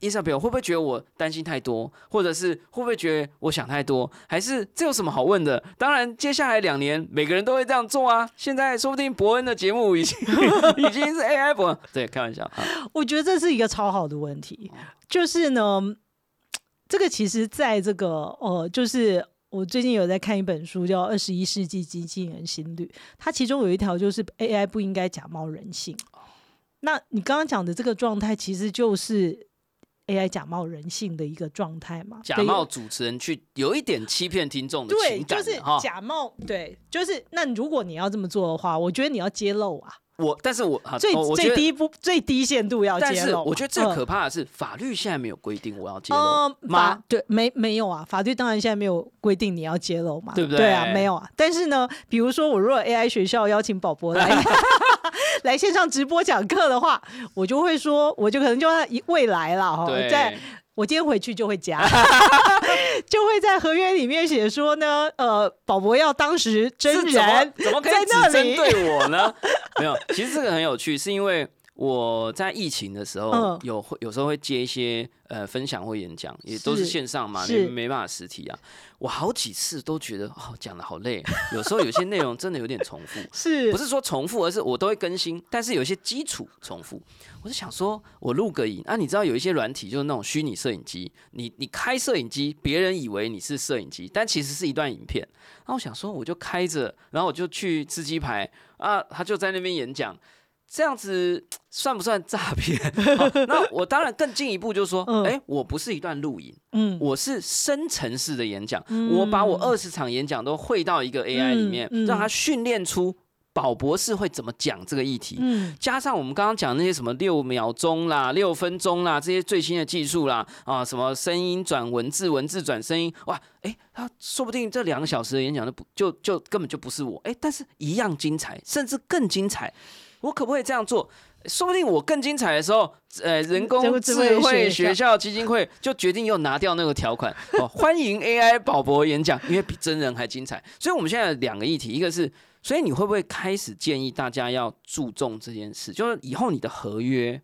C: 伊莎贝尔会不会觉得我担心太多，或者是会不会觉得我想太多，还是这有什么好问的？当然，接下来两年每个人都会这样做啊。现在说不定伯恩的节目已经 已经是 AI 伯恩，对，开玩笑啊。
B: 我觉得这是一个超好的问题，就是呢，这个其实在这个呃，就是我最近有在看一本书，叫《二十一世纪机器人心率》，它其中有一条就是 AI 不应该假冒人性。那你刚刚讲的这个状态，其实就是 AI 假冒人性的一个状态嘛？
C: 假冒主持人去有一点欺骗听众的
B: 对，
C: 情
B: 就是
C: 感哈。
B: 假冒，对，就是那如果你要这么做的话，我觉得你要揭露啊，
C: 我，但是我
B: 最、最低不最低限度要揭露嘛。
C: 我觉得最
B: 嗯
C: 可怕的是，法律现在没有规定我要揭露
B: 呃，
C: 吗
B: 法？对没没有啊？法律当然现在没有规定你要揭露嘛，
C: 对不
B: 对
C: 对啊，
B: 没有啊。但是呢，比如说我如果 AI 学校邀请宝博来 来线上直播讲课的话，我就会说，我就可能就未来了哈，在我今天回去就会加，就会在合约里面写说呢，呃，宝博要当时真人
C: 怎么可以只针对我呢？没有，其实这个很有趣，是因为我在疫情的时候
B: 嗯
C: 有会有时候会接一些呃分享或演讲，也都是
B: 是
C: 线上嘛，
B: 是
C: 没没办法实体啊。我好几次都觉得哦讲的好累，有时候有些内容真的有点重复。
B: 是
C: 不是说重复，而是我都会更新，但是有一些基础重复。我就想说，我录个影啊，你知道有一些软体就是那种虚拟摄影机，你你开摄影机，别人以为你是摄影机，但其实是一段影片。然后我想说，我就开着，然后我就去吃鸡排啊，他就在那边演讲。这样子 算不算诈骗？好 那我当然更进一步，就是说，
B: 嗯
C: 哎、我不是一段录影，
B: 嗯
C: 我是深层式的演讲，
B: 嗯
C: 我把我二十场演讲都汇到一个 AI 里面，
B: 嗯嗯
C: 让它训练出宝博士会怎么讲这个议题。
B: 嗯
C: 加上我们刚刚讲那些什么六秒钟啦、六分钟啦这些最新的技术啦，啊，什么声音转文字、文字转声音，哇，哎，他说不定这两个小时的演讲都不就就根本就不是我，哎，但是一样精彩，甚至更精彩。我可不可以这样做？说不定我更精彩的时候，呃，人工智
B: 慧
C: 慧
B: 学
C: 学校基金会就决定又拿掉那个条款，哦，欢迎 AI 宝博演讲，因为比真人还精彩。所以我们现在有两个议题，一个是，所以你会不会开始建议大家要注重这件事？就是以后你的合约，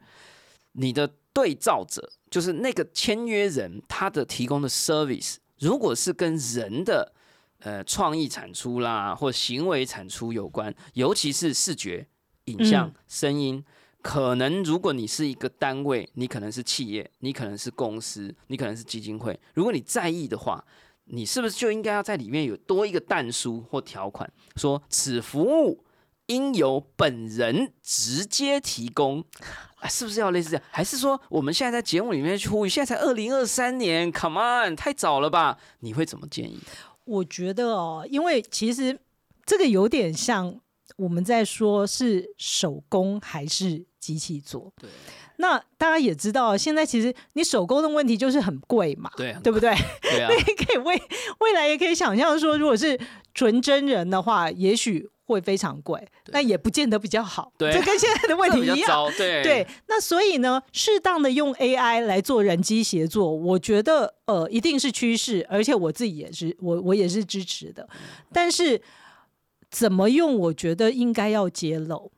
C: 你的对照者，就是那个签约人他的提供的 service，如果是跟人的呃创意产出啦，或行为产出有关，尤其是视觉、影像、
B: 嗯
C: 声音。可能如果你是一个单位，你可能是企业，你可能是公司，你可能是基金会。如果你在意的话，你是不是就应该要在里面有多一个弹书或条款，说此服务应由本人直接提供？啊，是不是要类似这样？还是说我们现在在节目里面去呼吁？现在才二零二三年，Come on，太早了吧？你会怎么建议？
B: 我觉得哦，因为其实这个有点像我们在说是手工还是机器做。
C: 对
B: 那大家也知道，现在其实你手工的问题就是很贵嘛，
C: 对
B: 对不对？
C: 对啊
B: 那，也可以未未来也可以想象说，如果是纯真人的话，也许会非常贵，那也不见得比较好。
C: 对
B: 这跟现在的问题 一样。
C: 对
B: 对，那所以呢，适当的用 AI 来做人机协作，我觉得呃一定是趋势，而且我自己也是我我也是支持的。但是怎么用，我觉得应该要揭露，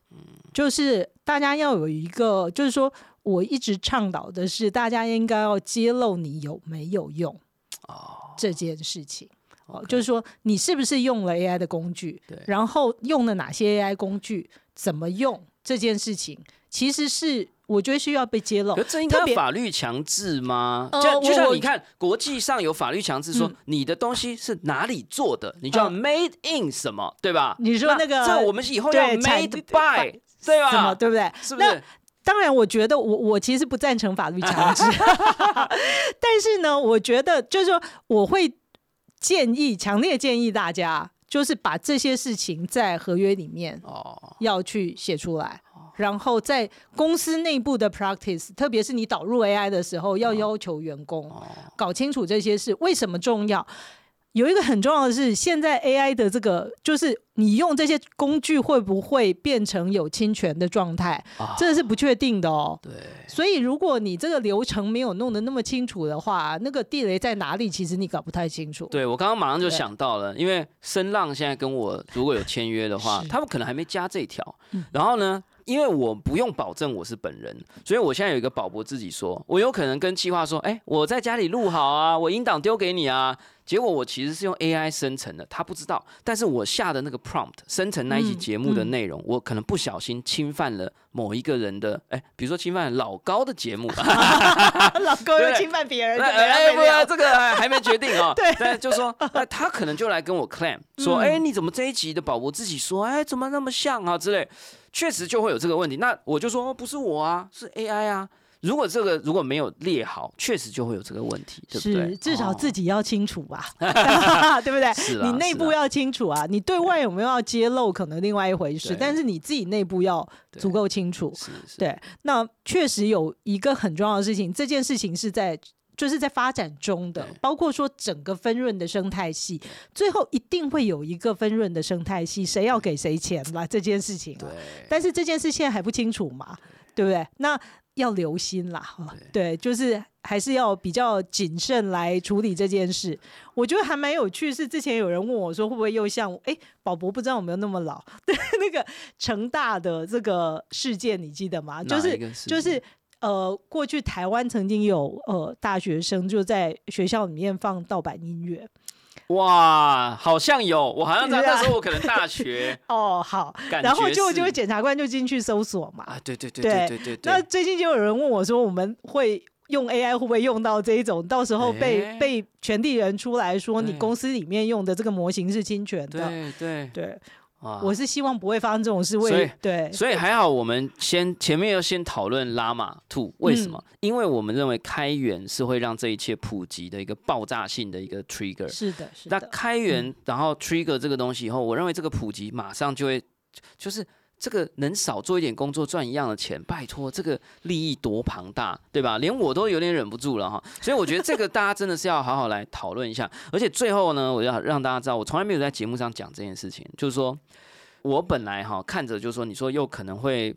B: 就是大家要有一个，就是说我一直倡导的是，大家应该要揭露你有没有用
C: 哦，
B: 这件事情。就是说你是不是用了 AI 的工具
C: 对，
B: 然后用了哪些 AI 工具，怎么用这件事情，其实是我觉得需要被揭露
C: 可。这应该法律强制吗？
B: 呃
C: 就就像你看，国际上有法律强制说
B: 嗯
C: 你的东西是哪里做的，你就要
B: 嗯
C: made in 什么，对吧？
B: 你说那个
C: 这我们以后要 made by，对
B: 什么
C: 吧？
B: 对不对？那
C: 是不是？
B: 当然，我觉得我我其实不赞成法律强制，但是呢，我觉得就是说，我会建议，强烈建议大家，就是把这些事情在合约里面
C: 哦，
B: 要去写出来。然后在公司内部的 practice，特别是你导入 AI 的时候，要要求员工
C: 哦
B: 搞清楚这些事为什么重要。有一个很重要的是，现在 AI 的这个，就是你用这些工具会不会变成有侵权的状态，
C: 啊
B: 这是不确定的哦。
C: 对，
B: 所以，如果你这个流程没有弄得那么清楚的话，那个地雷在哪里，其实你搞不太清楚。
C: 对我刚刚马上就想到了，因为声浪现在跟我如果有签约的话，他们可能还没加这一条
B: 嗯。
C: 然后呢，因为我不用保证我是本人，所以我现在有一个保博自己说，我有可能跟企划说，哎，我在家里录好啊，我音档丢给你啊。结果我其实是用 AI 生成的，他不知道，但是我下的那个 prompt 生成那一集
B: 嗯
C: 节目的
B: 嗯
C: 内容，我可能不小心侵犯了某一个人的，哎，比如说侵犯老高的节目，
B: 老
C: 高
B: 又侵犯别人，
C: 哎不
B: 没了。
C: 这个还还没决定哦。
B: 对
C: 但就说，那，他可能就来跟我 claim 说，
B: 嗯
C: 哎，你怎么这一集的宝博自己说，哎，怎么那么像啊之类，确实就会有这个问题。那我就说，哦不是我啊，是 AI 啊。如果这个如果没有列好，确实就会有这个问题，对不对？
B: 是，至少
C: 哦
B: 自己要清楚吧，对不对？你内部要清楚啊，你对外有没有要揭露，可能另外一回事，但是你自己内部要足够清楚。
C: 是是，
B: 对，那确实有一个很重要的事情，这件事情是在就是在发展中的，包括说整个分润的生态系，最后一定会有一个分润的生态系，谁要给谁钱啦这件事情、啊。
C: 对
B: 但是这件事现在还不清楚嘛，对不对？那要留心啦，哈对，就是还是要比较谨慎来处理这件事。我觉得还蛮有趣，是之前有人问我说，会不会又像哎，宝博不知道有没有那么老？对，那个成大的这个事件，你记得吗？就是就是
C: 情
B: 呃，过去台湾曾经有呃大学生就在学校里面放盗版音乐。
C: 哇，好像有，我好像在那时候我可能大学，
B: 哦，好，然后
C: 觉
B: 就是就会检察官就进去搜索嘛。
C: 啊，对对对
B: 对
C: 对对对
B: 那，最近就有人问我说，我们会用 AI 会不会用到这一种？到时候被、
C: 诶
B: 被权利人出来说，你公司里面用的这个模型是侵权的。
C: 对对，
B: 对，
C: 哇
B: 我是希望不会发生这种事。
C: 所以所以还好，我们先前面要先讨论拉玛兔，为什
B: 嗯
C: 么？因为我们认为开源是会让这一切普及的一个爆炸性的一个 trigger。
B: 是的，是的那，
C: 开源，然后 trigger 这个东西以后，我认为这个普及马上就会，就是这个能少做一点工作赚一样的钱，拜托，这个利益多庞大，对吧？连我都有点忍不住了哈。所以我觉得这个大家真的是要好好来讨论一下。而且最后呢，我要让大家知道，我从来没有在节目上讲这件事情，就是说我本来哈看着就是说，你说又可能会。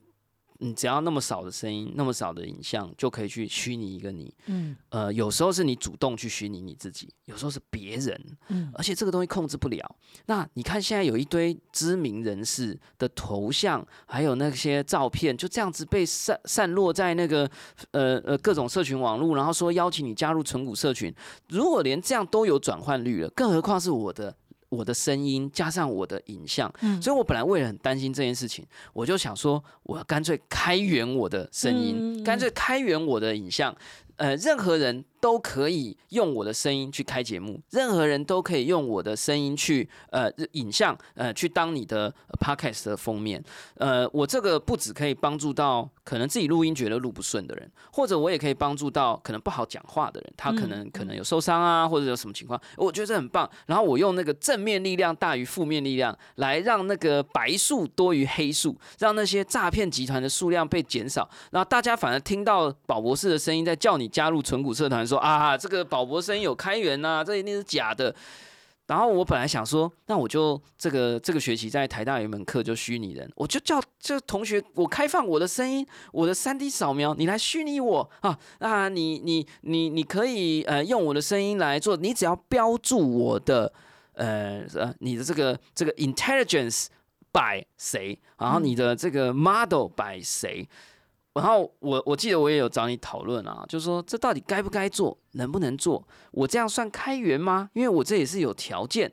C: 你只要那么少的声音，那么少的影像，就可以去虚拟一个你。
B: 嗯
C: 呃，有时候是你主动去虚拟你自己，有时候是别人。
B: 嗯，
C: 而且这个东西控制不了。那你看现在有一堆知名人士的头像，还有那些照片，就这样子被散散落在那个呃呃各种社群网络，然后说邀请你加入存股社群。如果连这样都有转换率了，更何况是我的我的声音加上我的影像，
B: 嗯。
C: 所以我本来为了很担心这件事情，我就想说，我干脆开源我的声音，
B: 嗯
C: 干脆开源我的影像，呃，任何人都可以用我的声音去开节目，任何人都可以用我的声音去呃影像呃去当你的呃 podcast 的封面。呃，我这个不只可以帮助到可能自己录音觉得录不顺的人，或者我也可以帮助到可能不好讲话的人，他可能、可能有受伤啊，或者有什么情况，我觉得这很棒。然后我用那个正面力量大于负面力量，来让那个白数多于黑数，让那些诈骗集团的数量被减少，然后大家反而听到宝博士的声音在叫你加入纯股社团，说啊，这个宝博声音有开源呐、这一定是假的。然后我本来想说，那我就这个这个学期在台大有一门课就虚拟人，我就叫这同学，我开放我的声音，我的三 D 扫描，你来虚拟我啊那，你你你你可以呃用我的声音来做，你只要标注我的呃呃你的这个这个 intelligence by 谁，然后你的这个 model by 谁。然后我我记得我也有找你讨论啊，就是说这到底该不该做，能不能做？我这样算开源吗？因为我这也是有条件。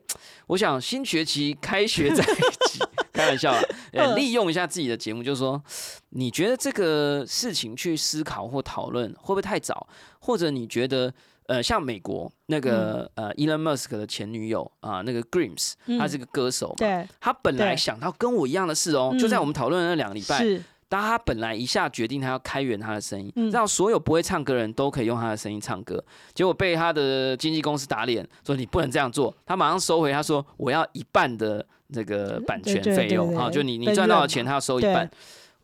C: 我想新学期开学在一起，开玩笑啊，呃，利用一下自己的节目，就是说，你觉得这个事情去思考或讨论会不会太早？或者你觉得？呃，像美国那个、呃，Elon Musk 的前女友啊、那个 Grimes，
B: 嗯
C: 她是个歌手嘛，
B: 对，
C: 她本来想到跟我一样的事哦，就在
B: 嗯
C: 我们讨论的那两个礼拜，
B: 是，
C: 但他本来一下决定他要开源他的声音，
B: 嗯
C: 让所有不会唱歌的人都可以用他的声音唱歌，结果被他的经纪公司打脸，说你不能这样做。他马上收回，他说我要一半的这个版权费用啊，就你你赚到的钱他要收一半。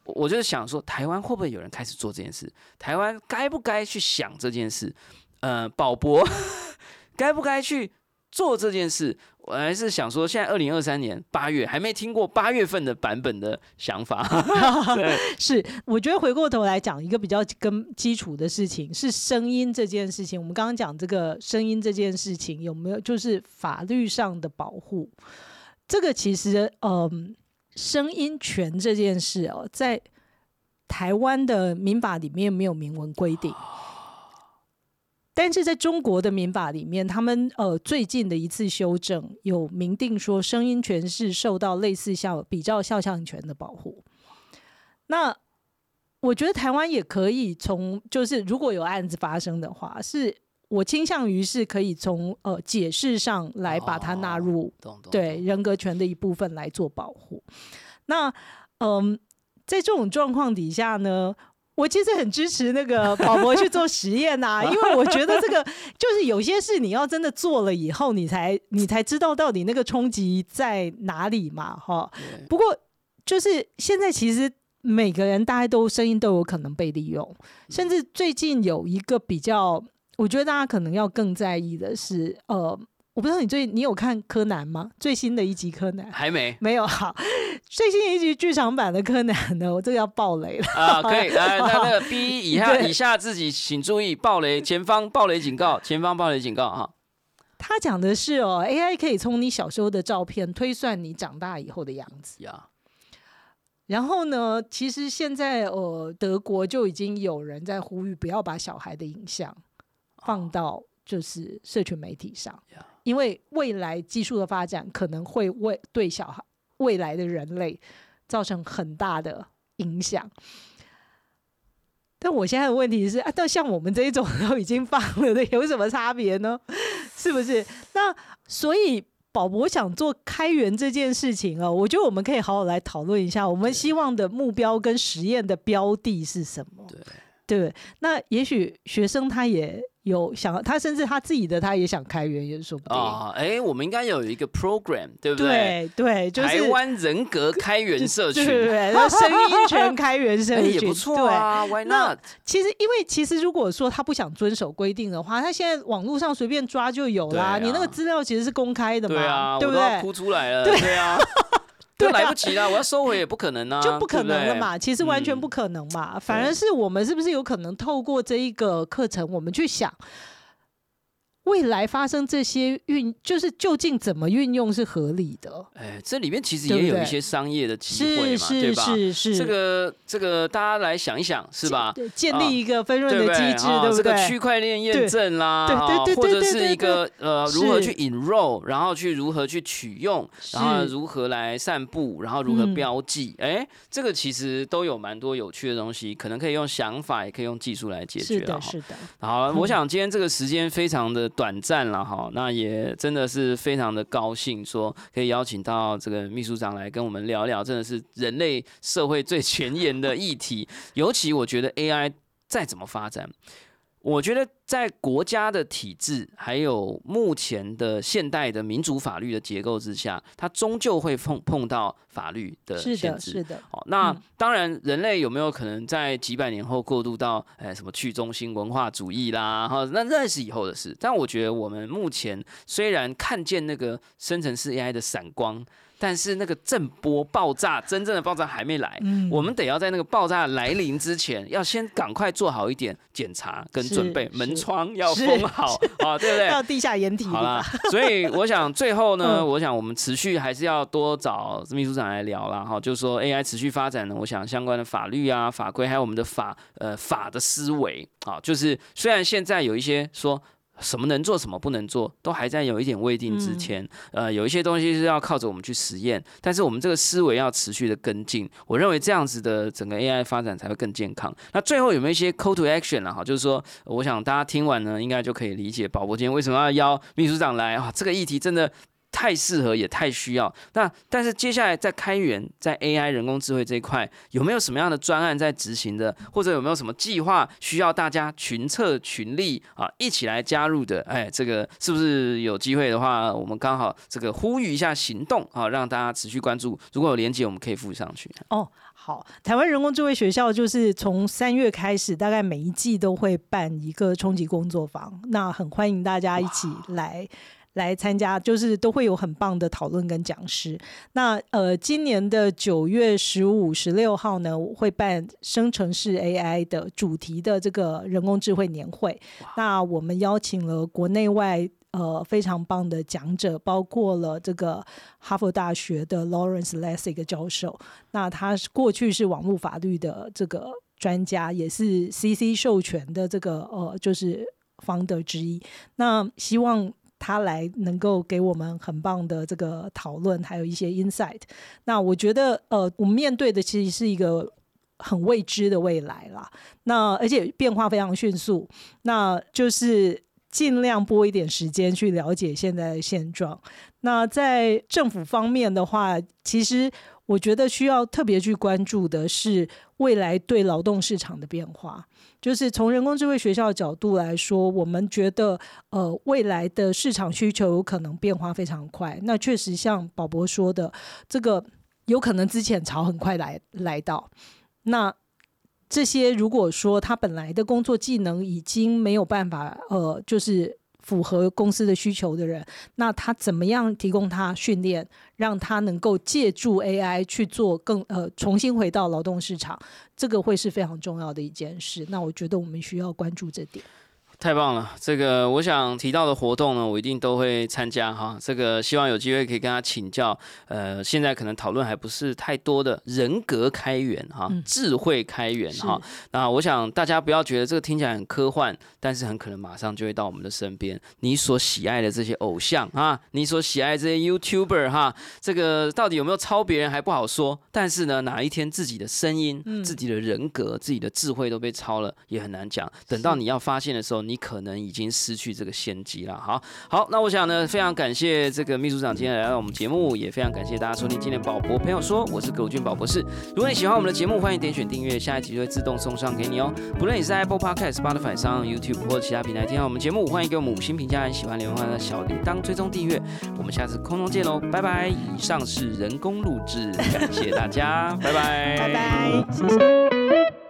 C: 我我就是想说，台湾会不会有人开始做这件事？台湾该不该去想这件事？呃，宝博 该不该去做这件事？我还是想说，现在二零二三年八月还没听过八月份的版本的想法。对，
B: 是，我觉得回过头来讲一个比较跟基础的事情是声音这件事情。我们刚刚讲这个声音这件事情有没有就是法律上的保护？这个其实，嗯，声音权这件事哦，在台湾的民法里面没有明文规定。但是在中国的民法里面，他们呃最近的一次修正有明定说，声音权是受到类似像比较肖像权的保护。那我觉得台湾也可以从，就是如果有案子发生的话，是我倾向于是可以从呃解释上来把它纳入对人格权的一部分来做保护。那嗯，在这种状况底下呢，我其实很支持那个宝博去做实验呐、因为我觉得这个就是有些事你要真的做了以后，你才你才知道到底那个冲击在哪里嘛，哈。不过就是现在其实每个人大家都声音都有可能被利用，甚至最近有一个比较，我觉得大家可能要更在意的是，呃，我不知道你最你有看柯南吗？最新的一集柯南
C: 还没
B: 没有好，最新一集剧场版的柯南呢，我这个要爆雷了。
C: 啊，可以来，那那个 B 以下以下自己请注意，爆雷前方爆雷警告，前方爆雷警告哈。
B: 他讲的是哦，AI 可以从你小时候的照片推算你长大以后的样子。
C: 呀，
B: 然后呢，其实现在呃，德国就已经有人在呼吁不要把小孩的影像放到就是社群媒体上
C: Yeah.
B: 因为未来技术的发展可能会为对小孩未来的人类造成很大的影响。但我现在的问题是啊，但像我们这一种 都已经放了的，有什么差别呢？是不是？那所以宝博想做开源这件事情啊，我觉得我们可以好好来讨论一下，我们希望的目标跟实验的标的是什么？
C: 对
B: 对？那也许学生他也有想，他甚至他自己的他也想开源，也说不定。
C: 啊，哎，我们应该有一个 program，对不对？
B: 对对，就是
C: 台湾人格开源社区，
B: 对对 声音全开源社
C: 哎
B: 群
C: 也不错啊，Why
B: 那
C: not？
B: 其实，因为其实如果说他不想遵守规定的话，他现在网络上随便抓就有啦。
C: 啊
B: 你那个资料其实是公开的嘛，
C: 对啊，
B: 对不对？
C: 哭出来了，
B: 对
C: 对啊，
B: 对啊
C: 来不及了，我要收回也不可能啊，
B: 就不可能了嘛，其实完全
C: 嗯
B: 不可能嘛。反而是我们是不是有可能透过这一个课程，我们去想，未来发生这些运，就是究竟怎么运用是合理的？
C: 哎，这里面其实也有一些商业的机会嘛，
B: 是是
C: 对吧？
B: 是是，
C: 这个这个大家来想一想，是吧？
B: 对建
C: 啊
B: 立一个分润？的机制，
C: 啊
B: 对不对？
C: 这个区块链验证啦，
B: 对对
C: 啊
B: 对对对
C: 或者是一个呃，如何去引 roll 然后去如何去取用，然后如何来散布，然后如何
B: 嗯
C: 标记，哎，这个其实都有蛮多有趣的东西，可能可以用想法，也可以用技术来解决
B: 是的，是的，
C: 好，
B: 嗯
C: 我想今天这个时间非常的短暂了哈，那也真的是非常的高兴，说可以邀请到这个秘书长来跟我们聊聊，真的是人类社会最前沿的议题。尤其我觉得 AI 再怎么发展，我觉得在国家的体制还有目前的现代的民主法律的结构之下，它终究会碰碰到法律的
B: 是的，
C: 限制。
B: 是的，
C: 好，那
B: 嗯
C: 当然，人类有没有可能在几百年后过渡到哎什么去中心文化主义啦？哈，那那是以后的事。但我觉得我们目前虽然看见那个生成式 AI 的闪光，但是那个震波爆炸，真正的爆炸还没来。
B: 嗯
C: 我们得要在那个爆炸来临之前，要先赶快做好一点检查跟
B: 是
C: 准备，门窗要封好啊，对不对？
B: 到地下掩体
C: 好啦。所以我想最后呢，
B: 嗯
C: 我想我们持续还是要多找秘书长来聊啦，哈，就是说 AI 持续发展呢，我想相关的法律啊、法规，还有我们的法呃法的思维啊，就是虽然现在有一些说。什么能做，什么不能做，都还在有一点未定之前。呃，有一些东西是要靠着我们去实验，但是我们这个思维要持续的跟进。我认为这样子的整个 AI 发展才会更健康。那最后有没有一些 call to action 啊？哈，就是说，我想大家听完呢，应该就可以理解宝博今天为什么要邀秘书长来啊？这个议题真的。太适合也太需要。那但是接下来在开源在 AI 人工智慧这一块，有没有什么样的专案在执行的，或者有没有什么计划需要大家群策群力啊一起来加入的？哎，这个是不是有机会的话，我们刚好这个呼吁一下行动啊，让大家持续关注。如果有连接，我们可以附上去。
B: 哦，好，台湾人工智慧学校就是从三月开始，大概每一季都会办一个冲击工作坊，那很欢迎大家一起来。来参加，就是都会有很棒的讨论跟讲师。那呃，今年的九月十五、十六号呢，我会办生成式 AI 的主题的这个人工智慧年会。那我们邀请了国内外呃非常棒的讲者，包括了这个哈佛大学的 Lawrence Lessig 教授。那他是过去是网络法律的这个专家，也是 CC 授权的这个呃就是 founder 之一。那希望他来能够给我们很棒的这个讨论，还有一些 insight。那我觉得呃，我们面对的其实是一个。很未知的未来啦，那而且变化非常迅速，那就是尽量拨一点时间去了解现在的现状。那在政府方面的话，其实我觉得需要特别去关注的是未来对劳动市场的变化。就是从人工智慧学校的角度来说，我们觉得呃未来的市场需求有可能变化非常快。那确实像宝博说的，这个有可能之前潮很快来来到。那这些如果说他本来的工作技能已经没有办法，呃，就是符合公司的需求的人，那他怎么样提供他训练，让他能够借助 AI 去做更呃重新回到劳动市场，这个会是非常重要的一件事。那我觉得我们需要关注这点。
C: 太棒了！这个我想提到的活动呢，我一定都会参加哈。这个希望有机会可以跟他请教。呃，现在可能讨论还不是太多的人格开源哈，
B: 嗯
C: 智慧开源哈。那我想大家不要觉得这个听起来很科幻，但是很可能马上就会到我们的身边。你所喜爱的这些偶像啊，你所喜爱的这些 YouTuber 哈，这个到底有没有抄别人还不好说。但是呢，哪一天自己的声音、
B: 嗯
C: 自己的人格、自己的智慧都被抄了，也很难讲。等到你要发现的时候，你可能已经失去这个先机了。好，好，那我想呢，非常感谢这个秘书长今天来到我们节目，也非常感谢大家收听今天的宝博朋友说，我是葛俊宝博士。如果你喜欢我们的节目，欢迎点选订阅，下一集就会自动送上给你哦。不论你是 Apple Podcast、Spotify 上、YouTube 或者其他平台听到我们节目，欢迎给我们五星评价，喜欢留言的小铃铛追踪订阅。我们下次空中见喽，拜拜。以上是人工录制，感谢大家，拜拜，
B: 拜拜，谢谢。